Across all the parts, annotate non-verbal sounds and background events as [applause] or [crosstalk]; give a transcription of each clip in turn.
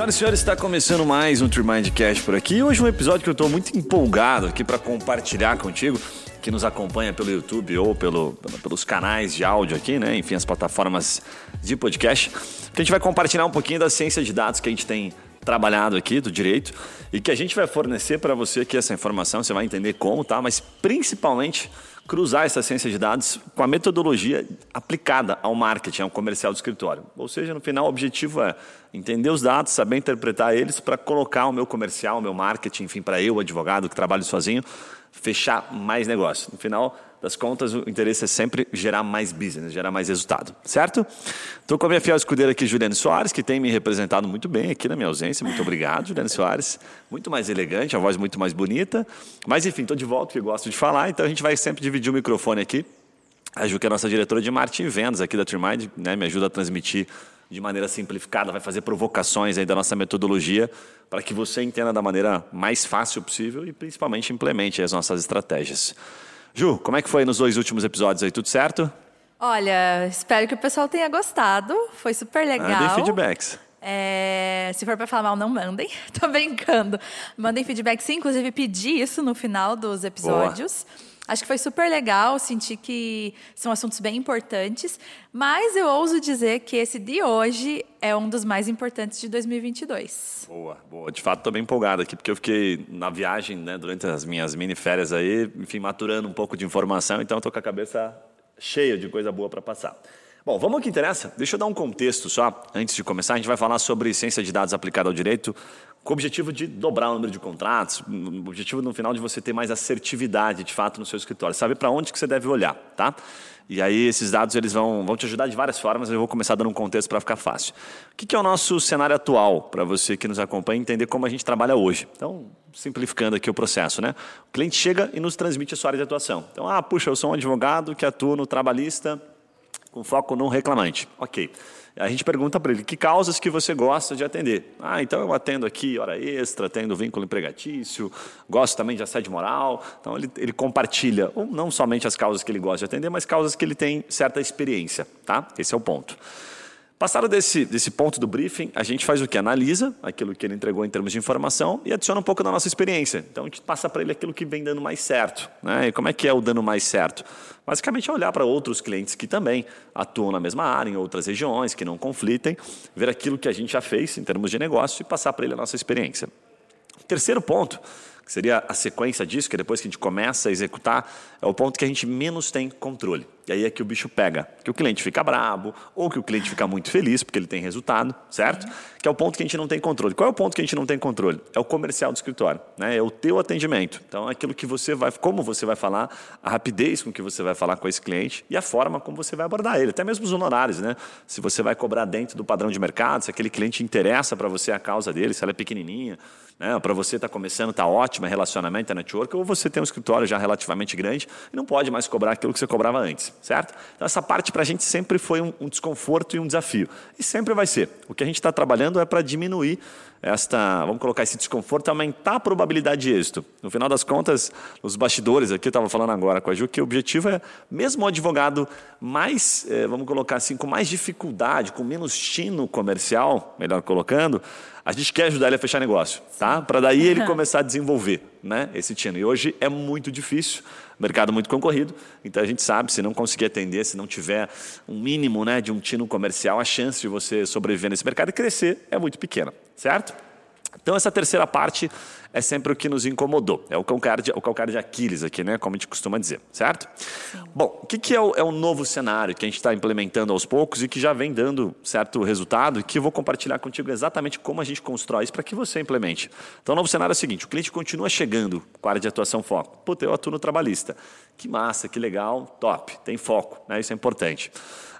Senhoras e senhores, está começando mais um Tremindcast por aqui. Hoje um episódio que eu estou muito empolgado aqui para compartilhar contigo, que nos acompanha pelo YouTube ou pelo, pelos canais de áudio aqui, né? Enfim, as plataformas de podcast. Que a gente vai compartilhar um pouquinho da ciência de dados que a gente tem trabalhado aqui do direito e que a gente vai fornecer para você aqui essa informação, você vai entender como, tá? Mas principalmente cruzar essa ciência de dados com a metodologia aplicada ao marketing, ao comercial do escritório. Ou seja, no final o objetivo é entender os dados, saber interpretar eles para colocar o meu comercial, o meu marketing, enfim, para eu, advogado que trabalho sozinho, fechar mais negócio. No final das contas, o interesse é sempre gerar mais business, gerar mais resultado, certo? Estou com a minha fiel escudeira aqui, Juliane Soares, que tem me representado muito bem aqui na minha ausência. Muito obrigado, Juliane Soares. Muito mais elegante, a voz muito mais bonita. Mas enfim, estou de volta, que gosto de falar, então a gente vai sempre dividir o microfone aqui. A Ju, que é a nossa diretora de marketing e vendas aqui da Trimind, né, me ajuda a transmitir de maneira simplificada, vai fazer provocações aí da nossa metodologia para que você entenda da maneira mais fácil possível e principalmente implemente as nossas estratégias. Ju, como é que foi nos dois últimos episódios aí? Tudo certo? Olha, espero que o pessoal tenha gostado. Foi super legal. Mandem feedbacks. É, se for para falar mal, não mandem. [laughs] Tô brincando. Mandem feedback sim. Inclusive, pedi isso no final dos episódios. Boa. Acho que foi super legal, senti que são assuntos bem importantes, mas eu ouso dizer que esse de hoje é um dos mais importantes de 2022. Boa, boa. De fato, estou bem empolgado aqui, porque eu fiquei na viagem, né, durante as minhas mini férias aí, enfim, maturando um pouco de informação, então estou com a cabeça cheia de coisa boa para passar. Bom, vamos ao que interessa. Deixa eu dar um contexto só, antes de começar. A gente vai falar sobre ciência de dados aplicada ao direito, com o objetivo de dobrar o número de contratos, o objetivo no final de você ter mais assertividade de fato no seu escritório, saber para onde que você deve olhar, tá? E aí esses dados eles vão, vão te ajudar de várias formas, eu vou começar dando um contexto para ficar fácil. O que, que é o nosso cenário atual, para você que nos acompanha entender como a gente trabalha hoje? Então, simplificando aqui o processo, né? O cliente chega e nos transmite a sua área de atuação. Então, ah, puxa, eu sou um advogado que atua no trabalhista com foco no reclamante. Ok. A gente pergunta para ele que causas que você gosta de atender. Ah, então eu atendo aqui hora extra, atendo vínculo empregatício, gosto também de assédio moral. Então ele, ele compartilha, não somente as causas que ele gosta de atender, mas causas que ele tem certa experiência, tá? Esse é o ponto. Passado desse, desse ponto do briefing, a gente faz o que? Analisa aquilo que ele entregou em termos de informação e adiciona um pouco da nossa experiência. Então a gente passa para ele aquilo que vem dando mais certo. Né? E como é que é o dando mais certo? Basicamente é olhar para outros clientes que também atuam na mesma área, em outras regiões, que não conflitem, ver aquilo que a gente já fez em termos de negócio e passar para ele a nossa experiência. Terceiro ponto que seria a sequência disso, que depois que a gente começa a executar, é o ponto que a gente menos tem controle. E aí é que o bicho pega, que o cliente fica brabo, ou que o cliente fica muito feliz porque ele tem resultado, certo? Que é o ponto que a gente não tem controle. Qual é o ponto que a gente não tem controle? É o comercial do escritório, né? É o teu atendimento. Então, é aquilo que você vai, como você vai falar, a rapidez com que você vai falar com esse cliente e a forma como você vai abordar ele, até mesmo os honorários, né? Se você vai cobrar dentro do padrão de mercado, se aquele cliente interessa para você a causa dele, se ela é pequenininha, né? Para você está começando, está ótimo, é relacionamento, é network, ou você tem um escritório já relativamente grande e não pode mais cobrar aquilo que você cobrava antes, certo? Então, essa parte para a gente sempre foi um, um, desconforto e um desafio. E sempre vai ser. O que a gente está trabalhando é para diminuir esta, vamos colocar esse desconforto, aumentar a probabilidade de êxito. No final das contas, os bastidores aqui, eu estava falando agora com a Ju, que o objetivo é, mesmo o advogado mais, eh, vamos colocar assim, com mais dificuldade, com menos tino comercial, melhor colocando, a gente quer ajudar ele a fechar negócio, tá? Para daí ele [laughs] começar a desenvolver, né? Esse tino. E hoje é muito difícil, mercado muito concorrido, então a gente sabe, se não conseguir atender, se não tiver um mínimo, né, de um tino comercial, a chance de você sobreviver nesse mercado e crescer é muito pequena, certo? Então, essa terceira parte é sempre o que nos incomodou. É o calcanhar de, o calcanhar de Aquiles aqui, né? Como a gente costuma dizer, certo? Sim. Bom, o que, que é, o, é o novo cenário que a gente está implementando aos poucos e que já vem dando certo resultado e que eu vou compartilhar contigo exatamente como a gente constrói isso para que você implemente. Então, o novo cenário é o seguinte: o cliente continua chegando com a área de atuação foco. Puta, eu atuo no trabalhista. Que massa, que legal, top, tem foco, né? Isso é importante.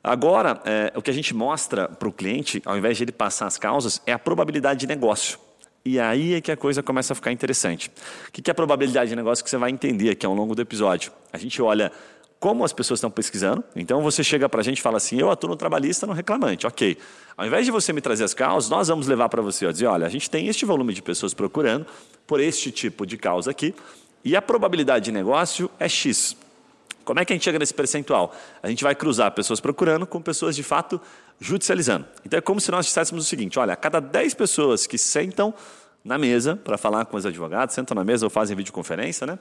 Agora, é, o que a gente mostra para o cliente, ao invés de ele passar as causas, é a probabilidade de negócio. E aí é que a coisa começa a ficar interessante. O que é a probabilidade de negócio que você vai entender aqui ao longo do episódio? A gente olha como as pessoas estão pesquisando. Então você chega para a gente e fala assim: eu atuo no trabalhista, no reclamante. Ok. Ao invés de você me trazer as causas, nós vamos levar para você, ó, dizer: olha, a gente tem este volume de pessoas procurando por este tipo de causa aqui, e a probabilidade de negócio é X. Como é que a gente chega nesse percentual? A gente vai cruzar pessoas procurando com pessoas de fato judicializando. Então é como se nós disséssemos o seguinte: olha, a cada 10 pessoas que sentam na mesa para falar com os advogados, sentam na mesa ou fazem videoconferência, né?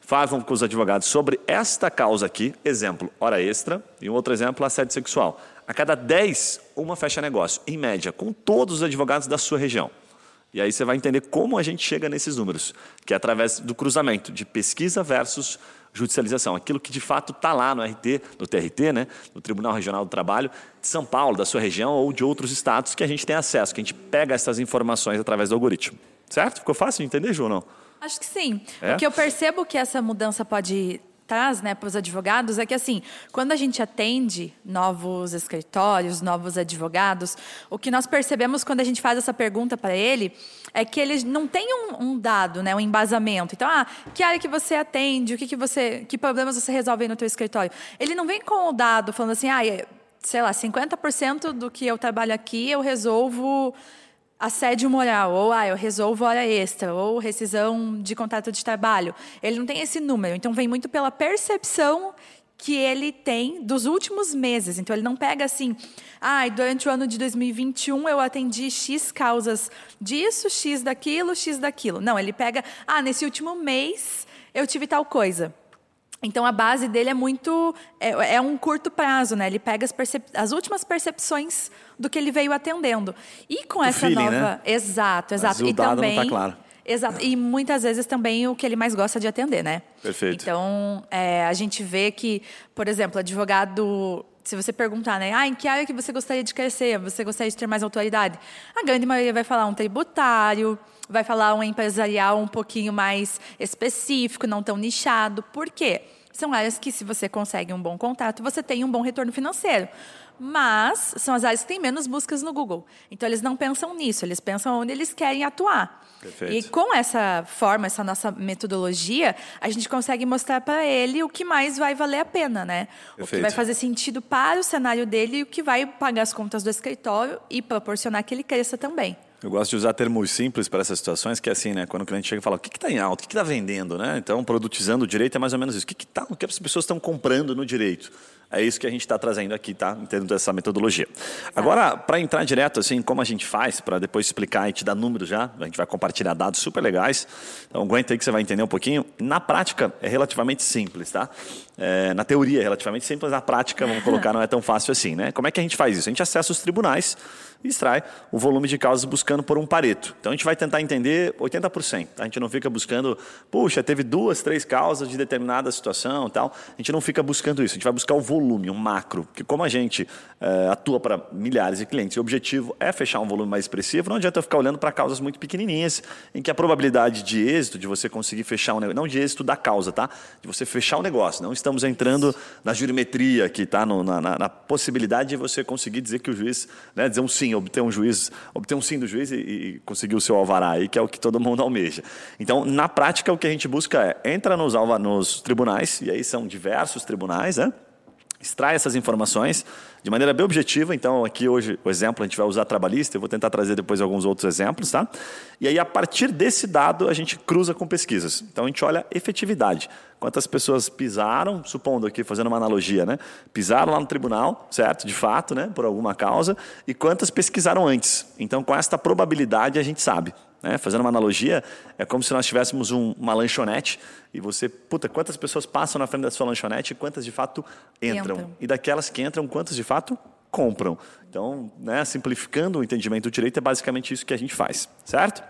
Falam com os advogados sobre esta causa aqui, exemplo, hora extra, e um outro exemplo, assédio sexual. A cada 10, uma fecha negócio, em média, com todos os advogados da sua região. E aí você vai entender como a gente chega nesses números, que é através do cruzamento de pesquisa versus judicialização. Aquilo que de fato está lá no RT, no TRT, né, no Tribunal Regional do Trabalho de São Paulo, da sua região ou de outros estados que a gente tem acesso, que a gente pega essas informações através do algoritmo. Certo? Ficou fácil de entender, Ju, não? Acho que sim. É? O que eu percebo que essa mudança pode né, para os advogados é que, assim, quando a gente atende novos escritórios, novos advogados, o que nós percebemos quando a gente faz essa pergunta para ele é que eles não têm um, um, dado, né, um embasamento. Então, ah, que área que você atende, o que, que você, que problemas você resolve no teu escritório? Ele não vem com o dado falando assim, ah, sei lá, 50% do que eu trabalho aqui eu resolvo assédio moral, ou ah, eu resolvo hora extra, ou rescisão de contrato de trabalho. Ele não tem esse número, então vem muito pela percepção que ele tem dos últimos meses. Então ele não pega assim, ah, durante o ano de 2021 eu atendi X causas disso, X daquilo, X daquilo. Não, ele pega, ah, nesse último mês eu tive tal coisa. Então a base dele é muito é, é um curto prazo, né? Ele pega as, as, últimas percepções do que ele veio atendendo. E com essa feeling, nova, né? exato, exato. Mas o e também não tá claro. Exato. E muitas vezes também o que ele mais gosta de atender, né? Perfeito. Então, é, a gente vê que, por exemplo, advogado se você perguntar, né, ah, em que área que você gostaria de crescer, você gostaria de ter mais autoridade, a grande maioria vai falar um tributário, vai falar um empresarial um pouquinho mais específico, não tão nichado. Por quê? São áreas que, se você consegue um bom contato, você tem um bom retorno financeiro. Mas são as áreas que têm menos buscas no Google. Então, eles não pensam nisso, eles pensam onde eles querem atuar. Perfeito. E com essa forma, essa nossa metodologia, a gente consegue mostrar para ele o que mais vai valer a pena, né? Perfeito. O que vai fazer sentido para o cenário dele e o que vai pagar as contas do escritório e proporcionar que ele cresça também. Eu gosto de usar termos simples para essas situações, que é assim, né? Quando o cliente chega e fala, o que está em alta, o que está vendendo, né? Então, produtizando o direito é mais ou menos isso. O que, que, tá, o que as pessoas estão comprando no direito? É isso que a gente está trazendo aqui, tá? Termos dessa metodologia. Agora, para entrar direto, assim, como a gente faz, para depois explicar e te dar números já, a gente vai compartilhar dados super legais. Então, aguenta aí que você vai entender um pouquinho. Na prática, é relativamente simples, tá? É, na teoria é relativamente simples, na prática, vamos colocar, não é tão fácil assim, né? Como é que a gente faz isso? A gente acessa os tribunais e extrai o volume de causas buscando por um pareto. Então a gente vai tentar entender 80%. Tá? A gente não fica buscando, puxa, teve duas, três causas de determinada situação tal. A gente não fica buscando isso. A gente vai buscar o volume, um macro. Porque como a gente é, atua para milhares de clientes o objetivo é fechar um volume mais expressivo, não adianta ficar olhando para causas muito pequenininhas, em que a probabilidade de êxito, de você conseguir fechar um negócio, não de êxito da causa, tá? De você fechar o um negócio. Não estamos entrando na jurimetria aqui, tá? No, na, na, na, possibilidade de você conseguir dizer que o juiz, né, dizer um sim, obter um juiz, obter um sim do juiz e, e conseguir o seu alvará aí, que é o que todo mundo almeja. Então, na prática, o que a gente busca é entra nos, nos tribunais, e aí são diversos tribunais, né? Extrai essas informações de maneira bem objetiva. Então, aqui hoje, o exemplo, a gente vai usar trabalhista, eu vou tentar trazer depois alguns outros exemplos, tá? E aí, a partir desse dado, a gente cruza com pesquisas. Então, a gente olha efetividade. Quantas pessoas pisaram, supondo aqui, fazendo uma analogia, né? Pisaram lá no tribunal, certo? De fato, né? Por alguma causa. E quantas pesquisaram antes. Então, com esta probabilidade, a gente sabe. Né? Fazendo uma analogia, é como se nós tivéssemos um, uma lanchonete e você, puta, quantas pessoas passam na frente da sua lanchonete e quantas de fato entram? entram. E daquelas que entram, quantas de fato compram? Então, né, simplificando o entendimento do direito, é basicamente isso que a gente faz, certo?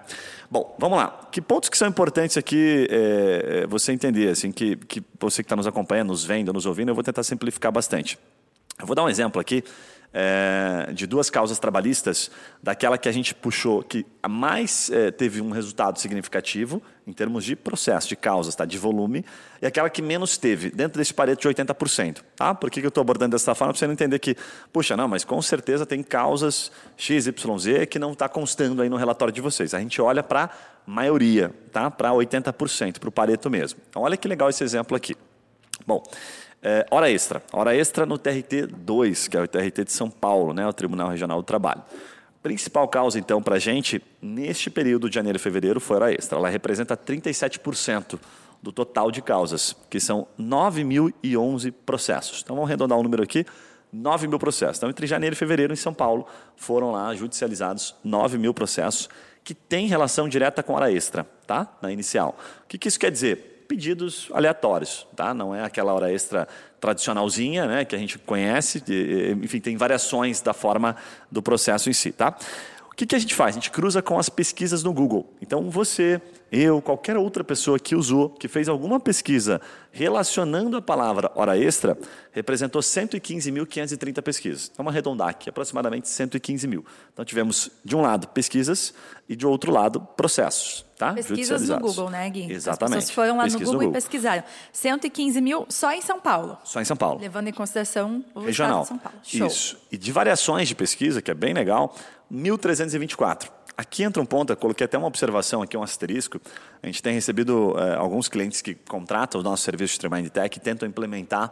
Bom, vamos lá. Que pontos que são importantes aqui é, você entender, assim, que, que você que está nos acompanhando, nos vendo, nos ouvindo, eu vou tentar simplificar bastante. Eu vou dar um exemplo aqui é, de duas causas trabalhistas, daquela que a gente puxou, que a mais é, teve um resultado significativo em termos de processo, de causas, tá? de volume, e aquela que menos teve, dentro desse pareto de 80%. Tá? Por que, que eu estou abordando dessa forma? Para você não entender que, puxa, não, mas com certeza tem causas XYZ que não está constando aí no relatório de vocês. A gente olha para a maioria, tá? para 80%, para o pareto mesmo. Então, olha que legal esse exemplo aqui. Bom, é, hora extra. Hora extra no TRT 2, que é o TRT de São Paulo, né, o Tribunal Regional do Trabalho. Principal causa, então, para a gente, neste período de janeiro e fevereiro, foi hora extra. Ela representa 37% do total de causas, que são 9.011 processos. Então vamos arredondar o um número aqui, 9 mil processos. Então, entre janeiro e fevereiro, em São Paulo, foram lá judicializados 9 mil processos que têm relação direta com hora extra, tá? Na inicial. O que, que isso quer dizer? Pedidos aleatórios, tá? Não é aquela hora extra tradicionalzinha, né, que a gente conhece, enfim, tem variações da forma do processo em si, tá? O que, que a gente faz? A gente cruza com as pesquisas no Google. Então, você, eu, qualquer outra pessoa que usou, que fez alguma pesquisa relacionando a palavra hora extra, representou 115.530 pesquisas. Vamos arredondar aqui, aproximadamente 115 mil. Então, tivemos, de um lado, pesquisas e, de outro lado, processos. Tá? Pesquisas no Google, né, Gui? Exatamente. As pessoas foram lá no Google, no Google, e pesquisaram. 115 mil só em São Paulo. Só em São Paulo. Levando em consideração o Regional. estado de São Paulo. Show. Isso. E de variações de pesquisa, que é bem legal, 1.324. Aqui entra um ponto, eu coloquei até uma observação aqui, um asterisco. A gente tem recebido é, alguns clientes que contratam o nosso serviço de Tremind Tech e tentam implementar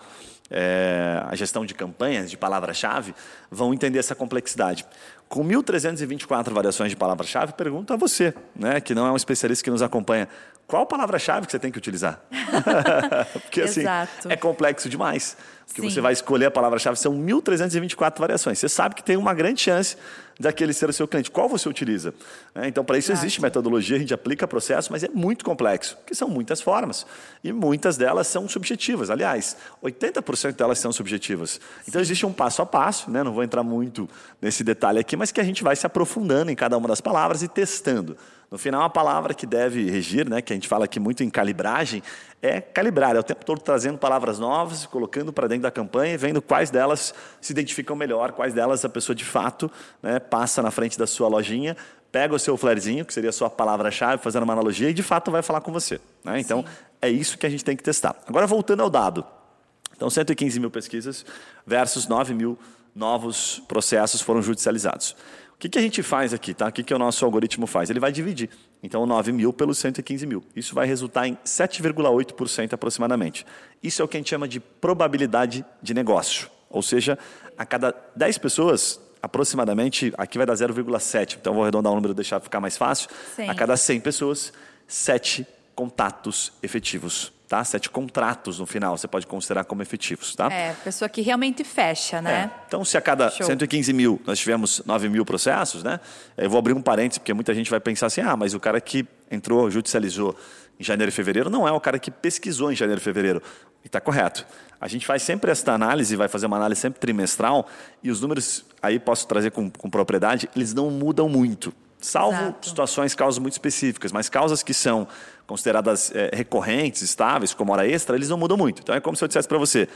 é, a gestão de campanhas, de palavra-chave, vão entender essa complexidade. Com 1.324 variações de palavra-chave, pergunto a você, né, que não é um especialista que nos acompanha, qual palavra-chave que você tem que utilizar? [laughs] Porque assim, é complexo demais. Porque Sim. você vai escolher a palavra-chave, são 1.324 variações. Você sabe que tem uma grande chance daquele ser o seu cliente. Qual você utiliza? É, então, para isso Exato. existe metodologia, a gente aplica processo, mas é muito complexo, porque são muitas formas. E muitas delas são subjetivas. Aliás, 80% delas são subjetivas. Então, existe um passo a passo, né? não vou entrar muito nesse detalhe aqui, mas que a gente vai se aprofundando em cada uma das palavras e testando. No final, a palavra que deve regir, né, que a gente fala aqui muito em calibragem, é calibrar. É o tempo todo trazendo palavras novas, colocando para dentro da campanha e vendo quais delas se identificam melhor, quais delas a pessoa de fato né, passa na frente da sua lojinha, pega o seu flarezinho, que seria a sua palavra-chave, fazendo uma analogia, e de fato vai falar com você. Né? Então, Sim. é isso que a gente tem que testar. Agora, voltando ao dado. Então, 115 mil pesquisas versus 9 mil novos processos foram judicializados. O que, que a gente faz aqui? Tá? O que, que o nosso algoritmo faz? Ele vai dividir. Então, 9 mil pelos 115 mil. Isso vai resultar em 7,8% aproximadamente. Isso é o que a gente chama de probabilidade de negócio. Ou seja, a cada 10 pessoas, aproximadamente, aqui vai dar 0,7. Então, vou arredondar o número, deixar ficar mais fácil. Sim. A cada 100 pessoas, 7 contatos efetivos. Tá? Sete contratos no final, você pode considerar como efetivos. Tá? É, pessoa que realmente fecha, né? É. Então, se a cada Show. 115 mil nós tivemos 9 mil processos, né? Eu vou abrir um parênteses, porque muita gente vai pensar assim: ah, mas o cara que entrou, judicializou em janeiro e fevereiro não é o cara que pesquisou em janeiro e fevereiro. E está correto. A gente faz sempre esta análise, vai fazer uma análise sempre trimestral, e os números, aí posso trazer com, com propriedade, eles não mudam muito. Salvo Exato. situações, causas muito específicas, mas causas que são consideradas é, recorrentes, estáveis, como hora extra, eles não mudam muito. Então é como se eu dissesse para você: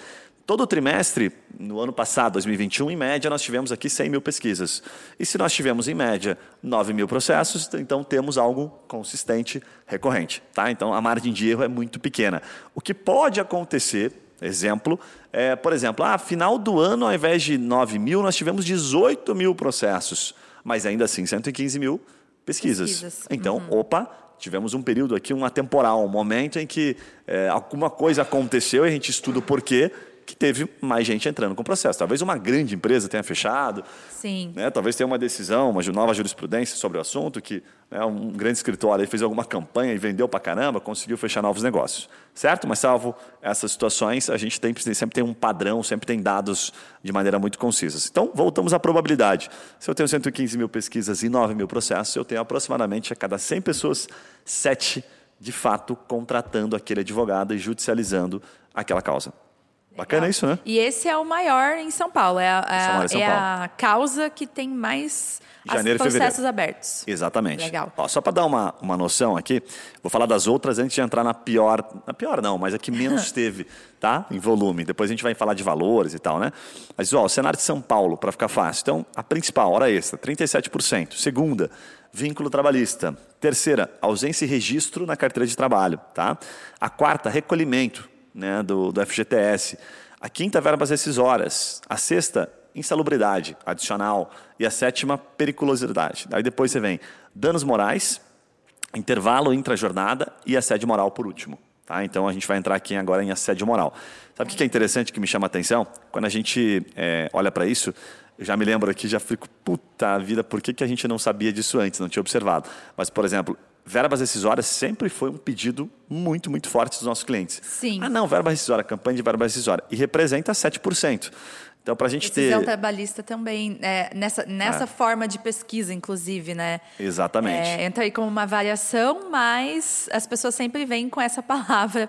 todo trimestre, no ano passado, 2021, em média, nós tivemos aqui 100 mil pesquisas. E se nós tivemos, em média, 9 mil processos, então temos algo consistente, recorrente. Tá? Então a margem de erro é muito pequena. O que pode acontecer, exemplo, é, por exemplo, ah, final do ano, ao invés de 9 mil, nós tivemos 18 mil processos, mas ainda assim 115 mil pesquisas. Pesquisas. Então, opa, tivemos um período aqui, um atemporal, um momento em que é, alguma coisa aconteceu e a gente estuda o porquê que teve mais gente entrando com o processo. Talvez uma grande empresa tenha fechado, Sim. né? talvez tenha uma decisão, uma nova jurisprudência sobre o assunto, que né, um grande escritório fez alguma campanha e vendeu para caramba, conseguiu fechar novos negócios. Certo? Mas salvo essas situações, a gente tem, sempre tem um padrão, sempre tem dados de maneira muito concisa. Então, voltamos à probabilidade. Se eu tenho 115 mil pesquisas e 9 mil processos, eu tenho aproximadamente a cada 100 pessoas, 7 de fato contratando aquele advogado e judicializando aquela causa. Bacana isso, né? E esse é o maior em São Paulo. É a, é em São é Paulo. a causa que tem mais Janeiro processos fevereiro. abertos. Exatamente. Legal. Ó, só para dar uma, uma noção aqui, vou falar das outras antes de entrar na pior. Na pior não, mas a que menos [laughs] teve, tá? Em volume. Depois a gente vai falar de valores e tal, né? Mas, ó, o cenário de São Paulo, para ficar fácil. Então, a principal, hora extra, 37%. Segunda, vínculo trabalhista. Terceira, ausência e registro na carteira de trabalho, tá? A quarta, recolhimento né, do, do FGTS. A quinta, verbas rescisórias. A sexta, insalubridade adicional. E a sétima, periculosidade. Aí depois você vem danos morais, intervalo intra-jornada e assédio moral por último. Tá? Então a gente vai entrar aqui agora em assédio moral. Sabe o que é interessante que me chama a atenção? Quando a gente é, olha para isso, eu já me lembro aqui, já fico, puta vida, por que, que a gente não sabia disso antes, não tinha observado? Mas, por exemplo, verbas rescisórias sempre foi um pedido muito, muito forte dos nossos clientes. Sim. Ah, não, verba rescisória, campanha de verba rescisória. E representa 7%. Então, para a gente Decisão ter. trabalhista também, é, nessa, nessa É. forma de pesquisa, inclusive, né? Exatamente. É, entra aí como uma variação, mas as pessoas sempre vêm com essa [laughs] palavra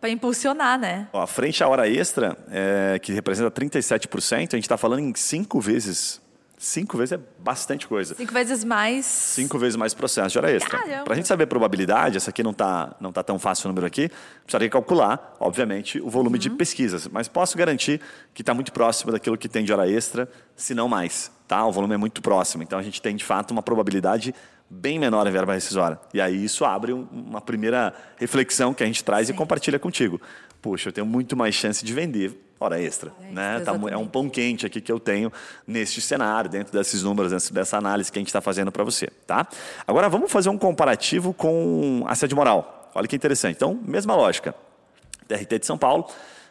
para impulsionar, né? Ó, frente à hora extra, é, que representa 37%, a gente está falando em cinco vezes. Cinco vezes é bastante coisa. Cinco vezes mais. Cinco vezes mais processo de hora extra. Caramba. Para a gente saber a probabilidade, essa aqui não está não tá tão fácil o número aqui, precisaria calcular, obviamente, o volume Uhum. de pesquisas. Mas posso garantir que está muito próximo daquilo que tem de hora extra, se não mais. Tá? O volume é muito próximo. Então a gente tem, de fato, uma probabilidade bem menor em verba rescisória. E aí isso abre um- uma primeira reflexão que a gente traz e compartilha contigo. Puxa, eu tenho muito mais chance de vender hora extra. extra, né? Tá é um pão quente aqui que eu tenho neste cenário, dentro desses números, dentro dessa análise que a gente está fazendo para você. Tá? Agora vamos fazer um comparativo com assédio moral. Olha que interessante. Então, mesma lógica. TRT de São Paulo,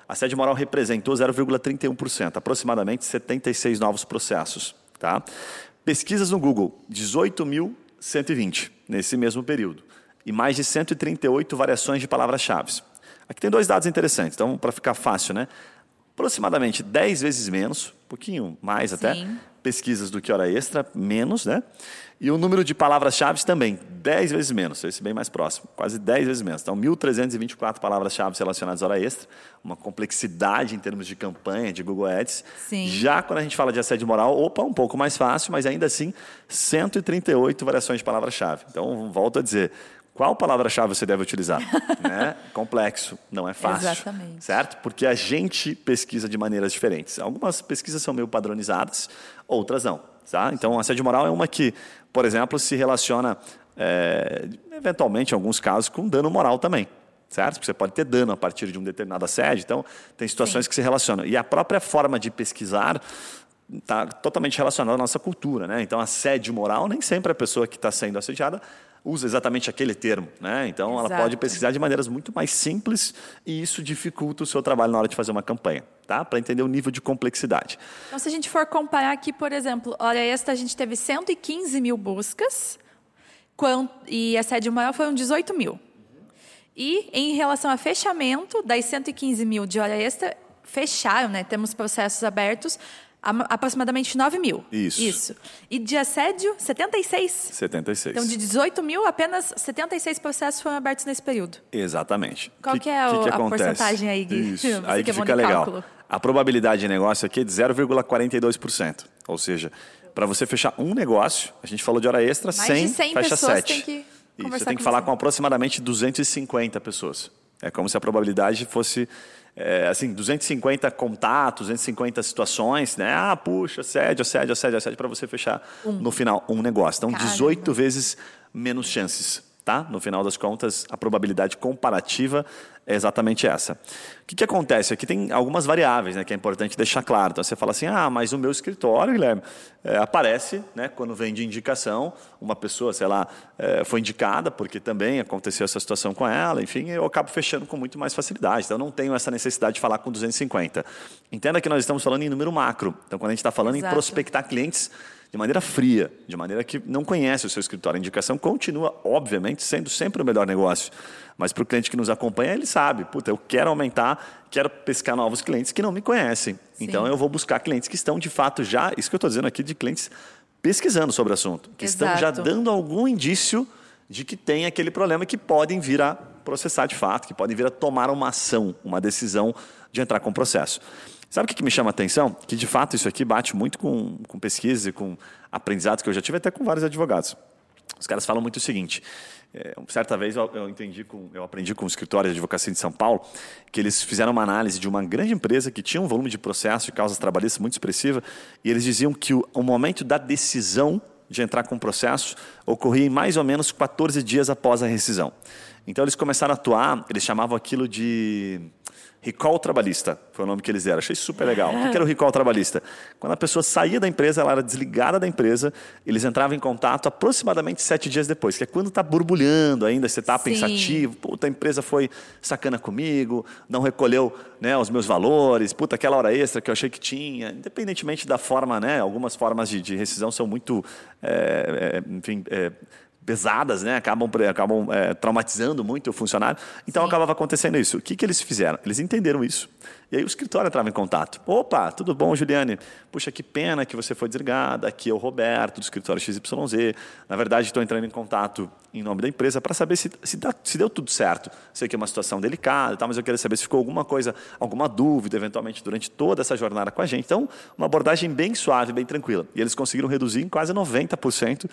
assédio moral representou 0,31%, aproximadamente 76 novos processos. Tá? Pesquisas no Google, 18.120 nesse mesmo período. E mais de 138 variações de palavras-chave. Aqui tem dois dados interessantes, então, para ficar fácil, né? Aproximadamente 10 vezes menos, um pouquinho mais até, Sim. pesquisas do que hora extra, menos, né? E o número de palavras-chave também, 10 vezes menos, esse bem mais próximo, quase 10 vezes menos. Então, 1.324 palavras-chave relacionadas à hora extra, uma complexidade em termos de campanha, de Google Ads. Sim. Já quando a gente fala de assédio moral, opa, um pouco mais fácil, mas ainda assim, 138 variações de palavra-chave. Então, volto a dizer, qual palavra-chave você deve utilizar? [laughs] né? Complexo, não é fácil. Exatamente. Certo? Porque a gente pesquisa de maneiras diferentes. Algumas pesquisas são meio padronizadas, outras não. Tá? Então, assédio moral é uma que, por exemplo, se relaciona, é, eventualmente, em alguns casos, com dano moral também. Certo? Porque você pode ter dano a partir de um determinado assédio. Então, tem situações Sim. que se relacionam. E a própria forma de pesquisar está totalmente relacionada à nossa cultura. Né? Então, assédio moral, nem sempre a pessoa que está sendo assediada usa exatamente aquele termo. Né? Então, ela Exato. pode pesquisar de maneiras muito mais simples e isso dificulta o seu trabalho na hora de fazer uma campanha, tá? Para entender o nível de complexidade. Então, se a gente for comparar aqui, por exemplo, hora extra, a gente teve 115 mil buscas e assédio moral foram 18 mil. E em relação a fechamento, das 115 mil de hora extra, fecharam, né? Temos processos abertos, a- aproximadamente 9 mil. Isso. Isso. E de assédio, 76. 76. Então, de 18 mil, apenas 76 processos foram abertos nesse período. Exatamente. Qual que é o- a porcentagem aí, Gui? Isso. [laughs] Aí que que é fica legal. cálculo. A probabilidade de negócio aqui é de 0,42%. Ou seja, para você fechar um negócio, a gente falou de hora extra, Mais 100, de 100 fecha pessoas 7. têm que Isso, você tem que falar você. com aproximadamente 250 pessoas. É como se a probabilidade fosse, é, assim, 250 contatos, 250 situações, né? Ah, puxa, assédio, assédio, assédio, assédio, para você fechar no final um negócio. Então, Caramba. 18 vezes menos chances, tá? No final das contas, a probabilidade comparativa é exatamente essa. O que, que acontece? Aqui tem algumas variáveis né, que é importante deixar claro. Então, você fala assim, ah, mas o meu escritório, Guilherme, é, aparece, né, quando vem de indicação, uma pessoa, sei lá, é, foi indicada, porque também aconteceu essa situação com ela, enfim, eu acabo fechando com muito mais facilidade. Então, eu não tenho essa necessidade de falar com 250. Entenda que nós estamos falando em número macro. Então, quando a gente está falando Exato. em prospectar clientes de maneira fria, de maneira que não conhece o seu escritório. A indicação continua, obviamente, sendo sempre o melhor negócio. Mas para o cliente que nos acompanha, ele sabe, puta, eu quero aumentar, quero pescar novos clientes que não me conhecem. Sim. Então eu vou buscar clientes que estão de fato já, isso que eu estou dizendo aqui, de clientes pesquisando sobre o assunto, que estão já Exato. dando algum indício de que tem aquele problema e que podem vir a processar de fato, que podem vir a tomar uma ação, uma decisão de entrar com o processo. Sabe o que, que me chama a atenção? Que de fato isso aqui bate muito com, com pesquisas e com aprendizados que eu já tive até com vários advogados. Os caras falam muito o seguinte. é, certa vez eu, eu entendi com, eu aprendi com o escritório de advocacia de São Paulo que eles fizeram uma análise de uma grande empresa que tinha um volume de processo de causas trabalhistas muito expressiva e eles diziam que o, o momento da decisão de entrar com o processo ocorria em mais ou menos 14 dias após a rescisão. Então eles começaram a atuar, eles chamavam aquilo de recall trabalhista, foi o nome que eles deram. Achei super legal. O que era o recall trabalhista? Quando a pessoa saía da empresa, ela era desligada da empresa, eles entravam em contato aproximadamente sete dias depois, que é quando está borbulhando ainda, você está pensativo, puta, a empresa foi sacana comigo, não recolheu né, os meus valores, puta, aquela hora extra que eu achei que tinha, independentemente da forma, né, algumas formas de, de rescisão são muito, é, é, enfim, é, pesadas, né? Acabam, acabam é, traumatizando muito o funcionário. Então Sim. acabava acontecendo isso. O que, que eles fizeram? Eles entenderam isso. E aí o escritório entrava em contato. Opa, tudo bom, Juliane? Puxa, que pena que você foi desligada. Aqui é o Roberto, do escritório XYZ. Na verdade, estou entrando em contato em nome da empresa para saber se, se, dá, se, deu tudo certo. Sei que é uma situação delicada, tá, mas eu queria saber se ficou alguma coisa, alguma dúvida, eventualmente, durante toda essa jornada com a gente. Então, uma abordagem bem suave, bem tranquila. E eles conseguiram reduzir em quase 90%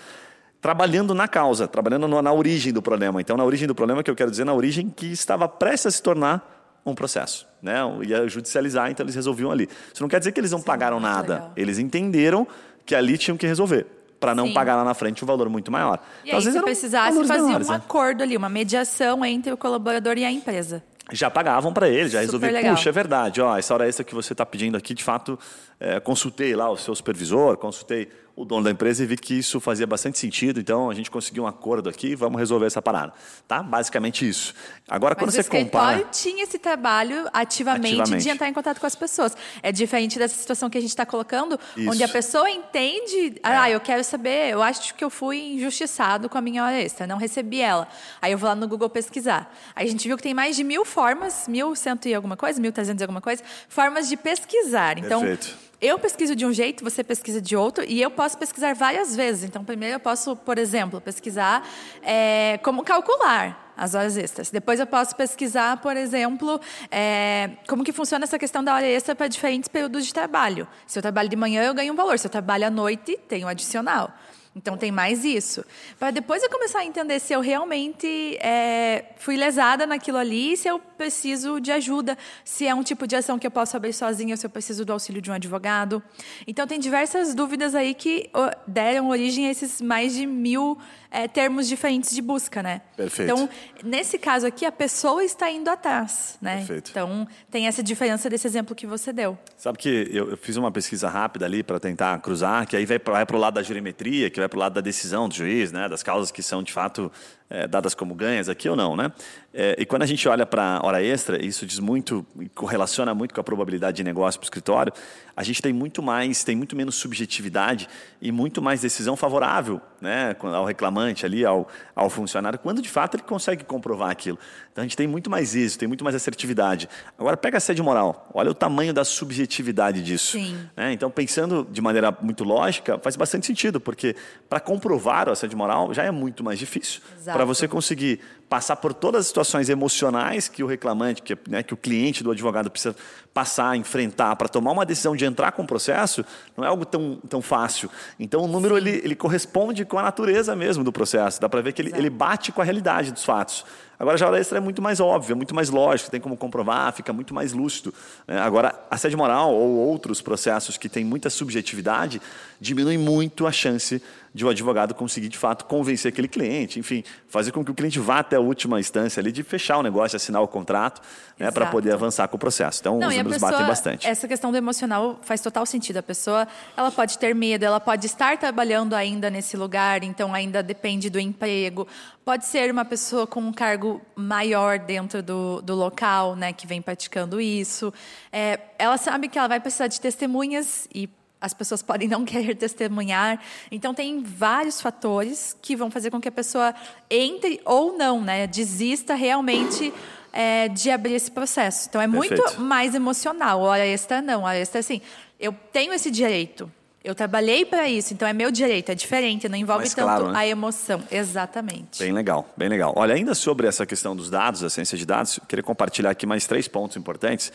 trabalhando na causa, trabalhando na origem do problema. Então, na origem do problema, que eu quero dizer, na origem que estava prestes a se tornar um processo, né? Ia judicializar, então eles resolviam ali. Isso não quer dizer que eles não Sim, pagaram nada. Legal. Eles entenderam que ali tinham que resolver para não Sim. pagar lá na frente um valor muito maior. E então, aí, se precisasse, fazer um né? acordo ali, uma mediação entre o colaborador e a empresa já pagavam para ele, já resolveram. Puxa, é verdade, ó, essa hora extra que você está pedindo aqui, de fato, é, consultei lá o seu supervisor, consultei o dono da empresa e vi que isso fazia bastante sentido, então a gente conseguiu um acordo aqui, vamos resolver essa parada. Tá? Basicamente isso. Agora, Mas quando você compara... o tinha esse trabalho ativamente, ativamente, de entrar em contato com as pessoas. É diferente dessa situação que a gente está colocando, isso. onde a pessoa entende, é. ah, eu quero saber, eu acho que eu fui injustiçado com a minha hora extra, não recebi ela. Aí eu vou lá no Google pesquisar. Aí a gente viu que tem mais de mil formas, mil cento e alguma coisa, mil trezentos e alguma coisa, formas de pesquisar. Então, Perfeito eu pesquiso de um jeito, você pesquisa de outro, e eu posso pesquisar várias vezes. Então, primeiro eu posso, por exemplo, pesquisar é, como calcular as horas extras. Depois eu posso pesquisar, por exemplo, é, como que funciona essa questão da hora extra para diferentes períodos de trabalho. Se eu trabalho de manhã, eu ganho um valor. Se eu trabalho à noite, tenho um adicional. Então tem mais isso. Para depois eu começar a entender se eu realmente é, fui lesada naquilo ali, se eu preciso de ajuda, se é um tipo de ação que eu posso abrir sozinha, se eu preciso do auxílio de um advogado. Então tem diversas dúvidas aí que deram origem a esses mais de mil é, termos diferentes de busca, né? Perfeito. Então, nesse caso aqui, a pessoa está indo atrás, né? Perfeito. Então, tem essa diferença desse exemplo que você deu. Sabe que eu, eu fiz uma pesquisa rápida ali para tentar cruzar, que aí vai para o lado da jurimetria, que vai para o lado da decisão do juiz, né? Das causas que são, de fato, é, dadas como ganhas aqui ou não, né? É, e quando a gente olha para hora extra, isso diz muito, correlaciona muito com a probabilidade de negócio para o escritório, a gente tem muito mais, tem muito menos subjetividade e muito mais decisão favorável né, ao reclamante ali, ao, ao funcionário, quando de fato ele consegue comprovar aquilo. Então a gente tem muito mais isso, tem muito mais assertividade. Agora pega a sede moral, olha o tamanho da subjetividade disso. Sim. Né? Então pensando de maneira muito lógica, faz bastante sentido, porque para comprovar a sede moral já é muito mais difícil. Para você conseguir passar por todas as situações emocionais que o reclamante, que, né, que o cliente do advogado precisa passar, enfrentar para tomar uma decisão de entrar com o processo, não é algo tão, tão fácil. Então o número ele, ele corresponde com a natureza mesmo do processo. Dá para ver que ele, ele bate com a realidade dos fatos. Agora, já a hora extra é muito mais óbvia, muito mais lógica, tem como comprovar, fica muito mais lúcido. Né? Agora, assédio moral ou outros processos que têm muita subjetividade diminuem muito a chance de o um advogado conseguir, de fato, convencer aquele cliente, enfim, fazer com que o cliente vá até a última instância ali de fechar o negócio, assinar o contrato, né, para poder avançar com o processo. Então, Não, os números pessoa, batem bastante. Essa questão do emocional faz total sentido. A pessoa, ela pode ter medo, ela pode estar trabalhando ainda nesse lugar, então ainda depende do emprego. Pode ser uma pessoa com um cargo maior dentro do, do local, né, que vem praticando isso. É, ela sabe que ela vai precisar de testemunhas e as pessoas podem não [laughs] querer testemunhar. Então, tem vários fatores que vão fazer com que a pessoa entre ou não, né, desista realmente é, de abrir esse processo. Então, é Perfeito. muito mais emocional. Hora extra, não. Hora extra, assim, eu tenho esse direito. Eu trabalhei para isso, então é meu direito, é diferente, não envolve Mais tanto claro, né? a emoção. Exatamente. Bem legal, bem legal. Olha, ainda sobre essa questão dos dados, a ciência de dados, queria compartilhar aqui mais três pontos importantes.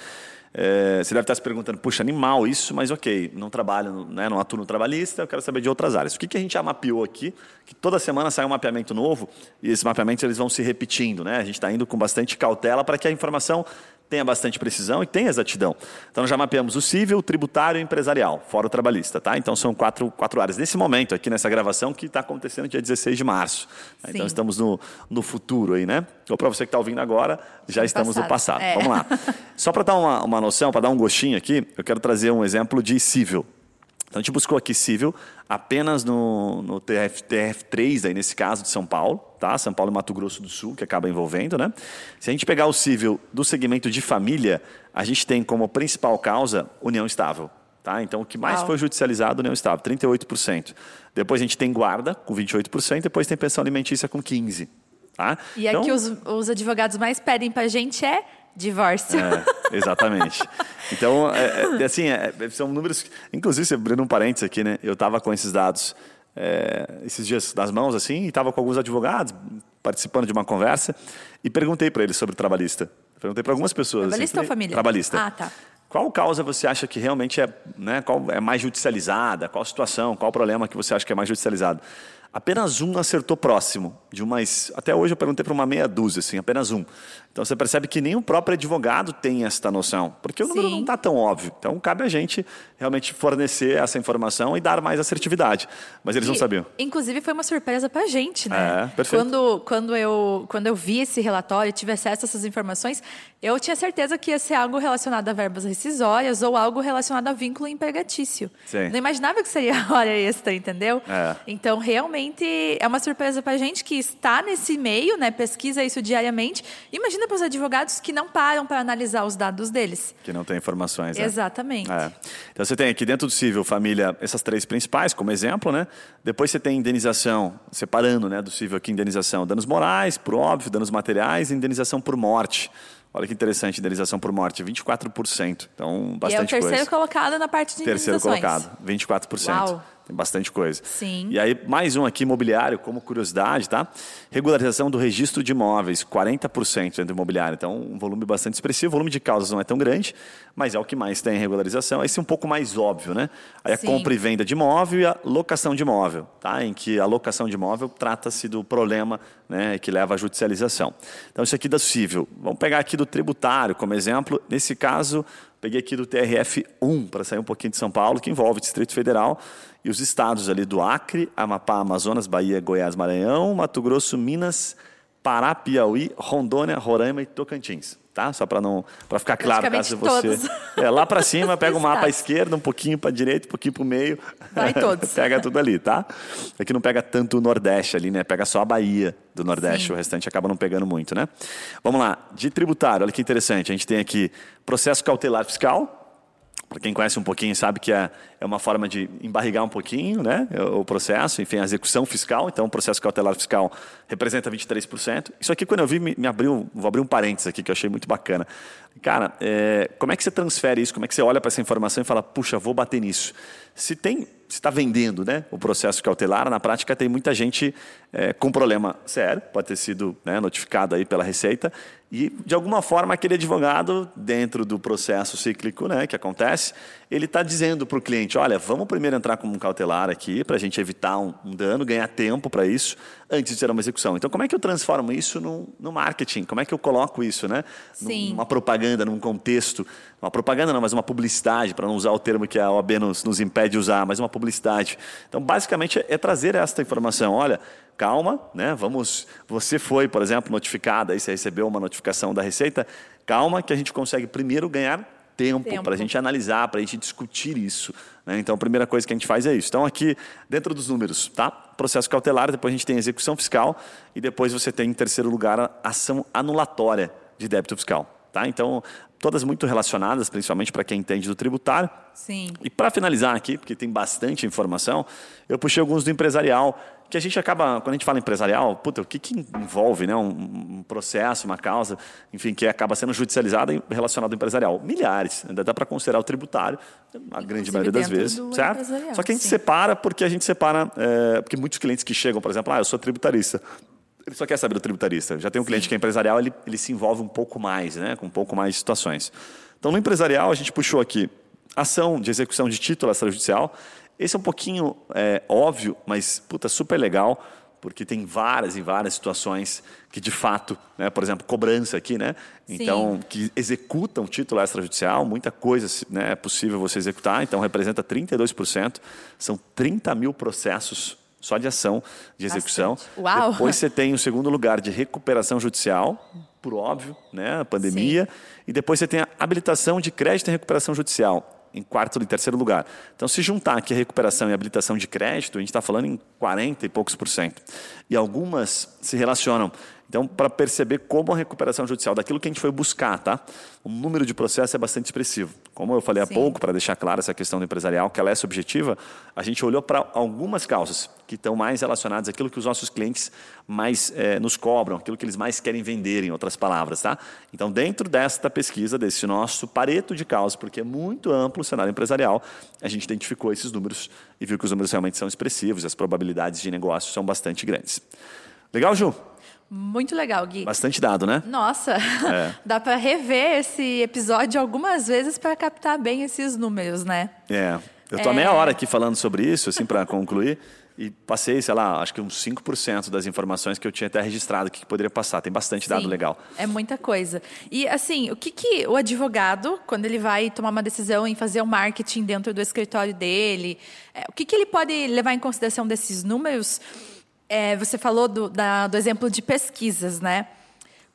É, você deve estar se perguntando, puxa, animal isso, mas ok, não trabalho, né, não atuo no trabalhista, eu quero saber de outras áreas. O que, que a gente já mapeou aqui? Que toda semana sai um mapeamento novo e esses mapeamentos eles vão se repetindo. Né? A gente está indo com bastante cautela para que a informação tenha bastante precisão e tenha exatidão. Então, já mapeamos o civil, o tributário e o empresarial, fora o trabalhista. Tá? Então, são quatro, quatro áreas. Nesse momento, aqui nessa gravação, que está acontecendo dia 16 de março. Sim. Então, estamos no, no futuro aí, né? Ou para você que está ouvindo agora, já no estamos passado. no passado. É. Vamos lá. [laughs] Só para dar uma, uma noção, para dar um gostinho aqui, eu quero trazer um exemplo de civil. Então, a gente buscou aqui civil apenas no, no TF, TF3, aí nesse caso de São Paulo, tá? São Paulo e Mato Grosso do Sul, que acaba envolvendo, né? Se a gente pegar o civil do segmento de família, a gente tem como principal causa união estável. Tá? Então, o que mais Uau. foi judicializado, União Estável, 38%. Depois a gente tem guarda, com 28%, depois tem pensão alimentícia com 15%. Tá? E então, aqui os, os advogados mais pedem para a gente é divórcio. É, exatamente. Então, é, é, assim, é, são números. Inclusive, abrindo um parênteses aqui, né? Eu estava com esses dados é, esses dias nas mãos, assim, e estava com alguns advogados participando de uma conversa e perguntei para eles sobre trabalhista. Perguntei para algumas pessoas. Trabalhista assim, ou família? Trabalhista. Ah, tá. Qual causa você acha que realmente é, né, qual é mais judicializada? Qual situação, qual problema que você acha que é mais judicializado? Apenas um acertou próximo, de umas. Até hoje eu perguntei para uma meia dúzia, assim, apenas um. Então você percebe que nem o próprio advogado tem esta noção, porque o número Sim. não está tão óbvio. Então cabe a gente realmente fornecer essa informação e dar mais assertividade. Mas eles e, não sabiam. Inclusive foi uma surpresa para a gente, né? É, perfeito. Quando, quando, eu, quando eu vi esse relatório e tive acesso a essas informações, eu tinha certeza que ia ser algo relacionado a verbas rescisórias ou algo relacionado a vínculo empregatício. Sim. Não imaginava que seria [laughs] hora extra, entendeu? É. Então realmente é uma surpresa para a gente que está nesse meio, né? Pesquisa isso diariamente. Imagina para os advogados que não param para analisar os dados deles. Que não tem informações. Né? Exatamente. É. Então você tem aqui dentro do civil família essas três principais como exemplo, né? Depois você tem indenização, separando, né, do civil aqui indenização, danos morais, por óbvio, danos materiais, e indenização por morte. Olha que interessante, indenização por morte, 24%. Então, bastante coisa. E é o terceiro coisa. colocado na parte de terceiro indenizações. Terceiro colocado, 24%. Uau. Tem bastante coisa. Sim. E aí, mais um aqui, imobiliário, como curiosidade, tá? Regularização do registro de imóveis, 40% dentro do imobiliário. Então, um volume bastante expressivo. O volume de causas não é tão grande, mas é o que mais tem em regularização. Esse é um pouco mais óbvio, né? Aí a Sim. compra e venda de imóvel e a locação de imóvel, tá? Em que a locação de imóvel trata-se do problema né, que leva à judicialização. Então, isso aqui da civil. Vamos pegar aqui do tributário como exemplo. Nesse caso, peguei aqui do TRF1 para sair um pouquinho de São Paulo, que envolve o Distrito Federal e os estados ali do Acre, Amapá, Amazonas, Bahia, Goiás, Maranhão, Mato Grosso, Minas, Pará, Piauí, Rondônia, Roraima e Tocantins. Tá? Só para não para ficar claro caso você é lá para cima pega o mapa à esquerda um pouquinho para direita um pouquinho para o meio. Vai [laughs] todos. Pega tudo ali tá? Aqui não pega tanto o Nordeste ali né? Pega só a Bahia do Nordeste Sim. o restante acaba não pegando muito né? Vamos lá de tributário olha que interessante. A gente tem aqui processo cautelar fiscal para quem conhece um pouquinho sabe que é, é uma forma de embarrigar um pouquinho né, o processo, enfim, a execução fiscal. Então, o processo cautelar fiscal representa 23%. Isso aqui, quando eu vi, me, me abriu, vou abrir um parênteses aqui que eu achei muito bacana. Cara, é, como é que você transfere isso? Como é que você olha para essa informação e fala, puxa, vou bater nisso? Se tem está vendendo né, o processo cautelar, na prática tem muita gente é, com problema sério, pode ter sido né, notificado aí pela Receita, e de alguma forma aquele advogado, dentro do processo cíclico né, que acontece, ele está dizendo para o cliente, olha, vamos primeiro entrar com um cautelar aqui, para a gente evitar um, um dano, ganhar tempo para isso, antes de ter uma execução. Então, como é que eu transformo isso no, no marketing? Como é que eu coloco isso, né? Sim. Numa propaganda, num contexto. Uma propaganda não, mas uma publicidade, para não usar o termo que a OAB nos, nos impede de usar, mas uma publicidade. Então, basicamente, é, é trazer esta informação. Olha, calma, né? Vamos, você foi, por exemplo, notificada, aí você recebeu uma notificação da Receita, calma que a gente consegue primeiro ganhar tempo, tempo. para a gente analisar, para a gente discutir isso. Né? Então, a primeira coisa que a gente faz é isso. Então, aqui, dentro dos números, tá? Processo cautelar, depois a gente tem execução fiscal e depois você tem, em terceiro lugar, a ação anulatória de débito fiscal. Tá? Então, todas muito relacionadas, principalmente para quem entende do tributário. Sim. E para finalizar aqui, porque tem bastante informação, eu puxei alguns do empresarial, que a gente acaba, quando a gente fala empresarial, puta, o que, que envolve né, um, um processo, uma causa, enfim, que acaba sendo judicializada relacionado ao empresarial? Milhares, ainda dá para considerar o tributário, a Inclusive grande maioria das vezes, certo? Só que a gente sim. separa porque a gente separa, é, porque muitos clientes que chegam, por exemplo, ah, eu sou tributarista, ele só quer saber do tributarista. Já tem um Sim. cliente que é empresarial, ele, ele se envolve um pouco mais, né, com um pouco mais de situações. Então, no empresarial, a gente puxou aqui ação de execução de título extrajudicial. Esse é um pouquinho é, óbvio, mas puta, super legal, porque tem várias e várias situações que, de fato, né, por exemplo, cobrança aqui, né? Então, que executam título extrajudicial, muita coisa né, é possível você executar, então representa 32%, são 30 mil processos só de ação de execução. Uau. Depois você tem o segundo lugar de recuperação judicial, por óbvio, né, a pandemia. Sim. E depois você tem a habilitação de crédito e recuperação judicial em quarto e terceiro lugar. Então, se juntar aqui a recuperação e habilitação de crédito, a gente está falando em 40 e poucos por cento. E algumas se relacionam Então, para perceber como a recuperação judicial daquilo que a gente foi buscar, tá? O número de processos é bastante expressivo. Como eu falei Sim. há pouco, para deixar clara essa questão do empresarial, que ela é subjetiva, a gente olhou para algumas causas que estão mais relacionadas àquilo que os nossos clientes mais é, nos cobram, aquilo que eles mais querem vender, em outras palavras, tá? Então, dentro desta pesquisa, desse nosso pareto de causas, porque é muito amplo o cenário empresarial, a gente identificou esses números e viu que os números realmente são expressivos, e as probabilidades de negócio são bastante grandes. Legal, Ju? Muito legal, Gui. Bastante dado, né? Nossa, é. [laughs] dá para rever esse episódio algumas vezes para captar bem esses números, né? É. Eu tô é... meia hora aqui falando sobre isso, assim, para concluir. E passei, sei lá, acho que uns 5% das informações que eu tinha até registrado que poderia passar. Tem bastante dado Sim, legal. É muita coisa. E assim, o que, que o advogado, quando ele vai tomar uma decisão em fazer o um marketing dentro do escritório dele, é, o que, que ele pode levar em consideração desses números? É, você falou do, da, do exemplo de pesquisas, né?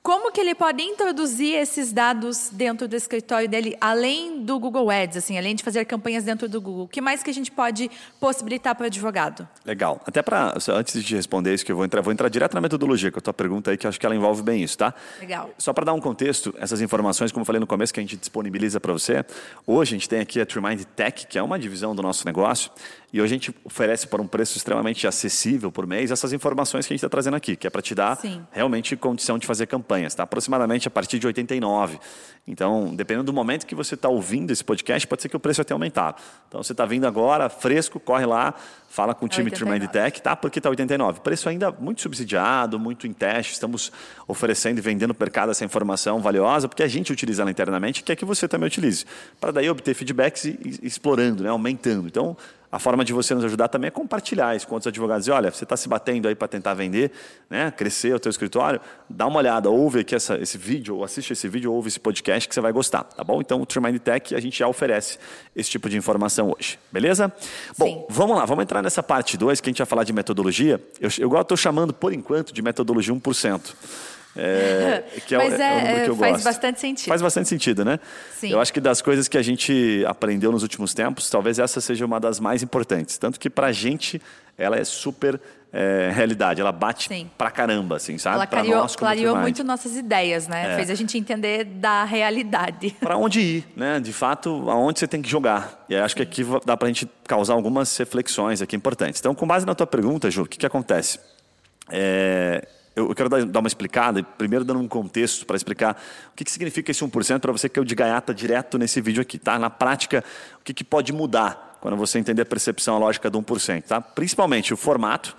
Como que ele pode introduzir esses dados dentro do escritório dele, além do Google Ads, assim, além de fazer campanhas dentro do Google? O que mais que a gente pode possibilitar para o advogado? Legal. Até para antes de responder isso que eu vou entrar, vou entrar direto na metodologia, que é a tua pergunta aí, que acho que ela envolve bem isso, tá? Legal. Só para dar um contexto, essas informações, como eu falei no começo, que a gente disponibiliza para você. Hoje a gente tem aqui a Trimind Tech, que é uma divisão do nosso negócio, e hoje a gente oferece por um preço extremamente acessível por mês essas informações que a gente está trazendo aqui, que é para te dar Sim. realmente condição de fazer campanhas. Tá? Aproximadamente a partir de 89. Então, dependendo do momento que você está ouvindo esse podcast, pode ser que o preço até aumentar. Então, você está vindo agora, fresco, corre lá, fala com o time Trimind Tech, tá? Porque está 89. Preço ainda muito subsidiado, muito em teste. Estamos oferecendo e vendendo para cada essa informação valiosa, porque a gente utiliza ela internamente e quer que você também utilize. Para daí obter feedbacks e, e explorando, né? aumentando. Então, a forma de você nos ajudar também é compartilhar isso com outros advogados. E olha, você está se batendo aí para tentar vender, né, crescer o teu escritório, dá uma olhada, ouve aqui essa, esse vídeo, ou assiste esse vídeo, ou ouve esse podcast que você vai gostar, tá bom? Então, o Trimind Tech, a gente já oferece esse tipo de informação hoje, beleza? Sim. Bom, vamos lá, vamos entrar nessa parte 2, que a gente vai falar de metodologia. Eu, eu estou chamando, por enquanto, de metodologia 1%. É, que é, Mas é, é, é eu faz gosto. bastante sentido. Faz bastante sentido, né? Sim. Eu acho que das coisas que a gente aprendeu nos últimos tempos, talvez essa seja uma das mais importantes. Tanto que para a gente ela é super é, realidade, ela bate Sim. pra caramba, assim, sabe? Ela pra clareou, nós, clareou muito nossas ideias, né? É. Fez a gente entender da realidade. Para onde ir, né? De fato, aonde você tem que jogar. E acho Sim. que aqui dá pra gente causar algumas reflexões aqui importantes. Então, com base na tua pergunta, Ju, o que, que acontece? É, eu quero dar uma explicada, primeiro dando um contexto para explicar o que, que significa esse 1% para você que é o de gaiata direto nesse vídeo aqui, tá? Na prática, o que, que pode mudar quando você entender a percepção, lógica do 1%, tá? Principalmente o formato,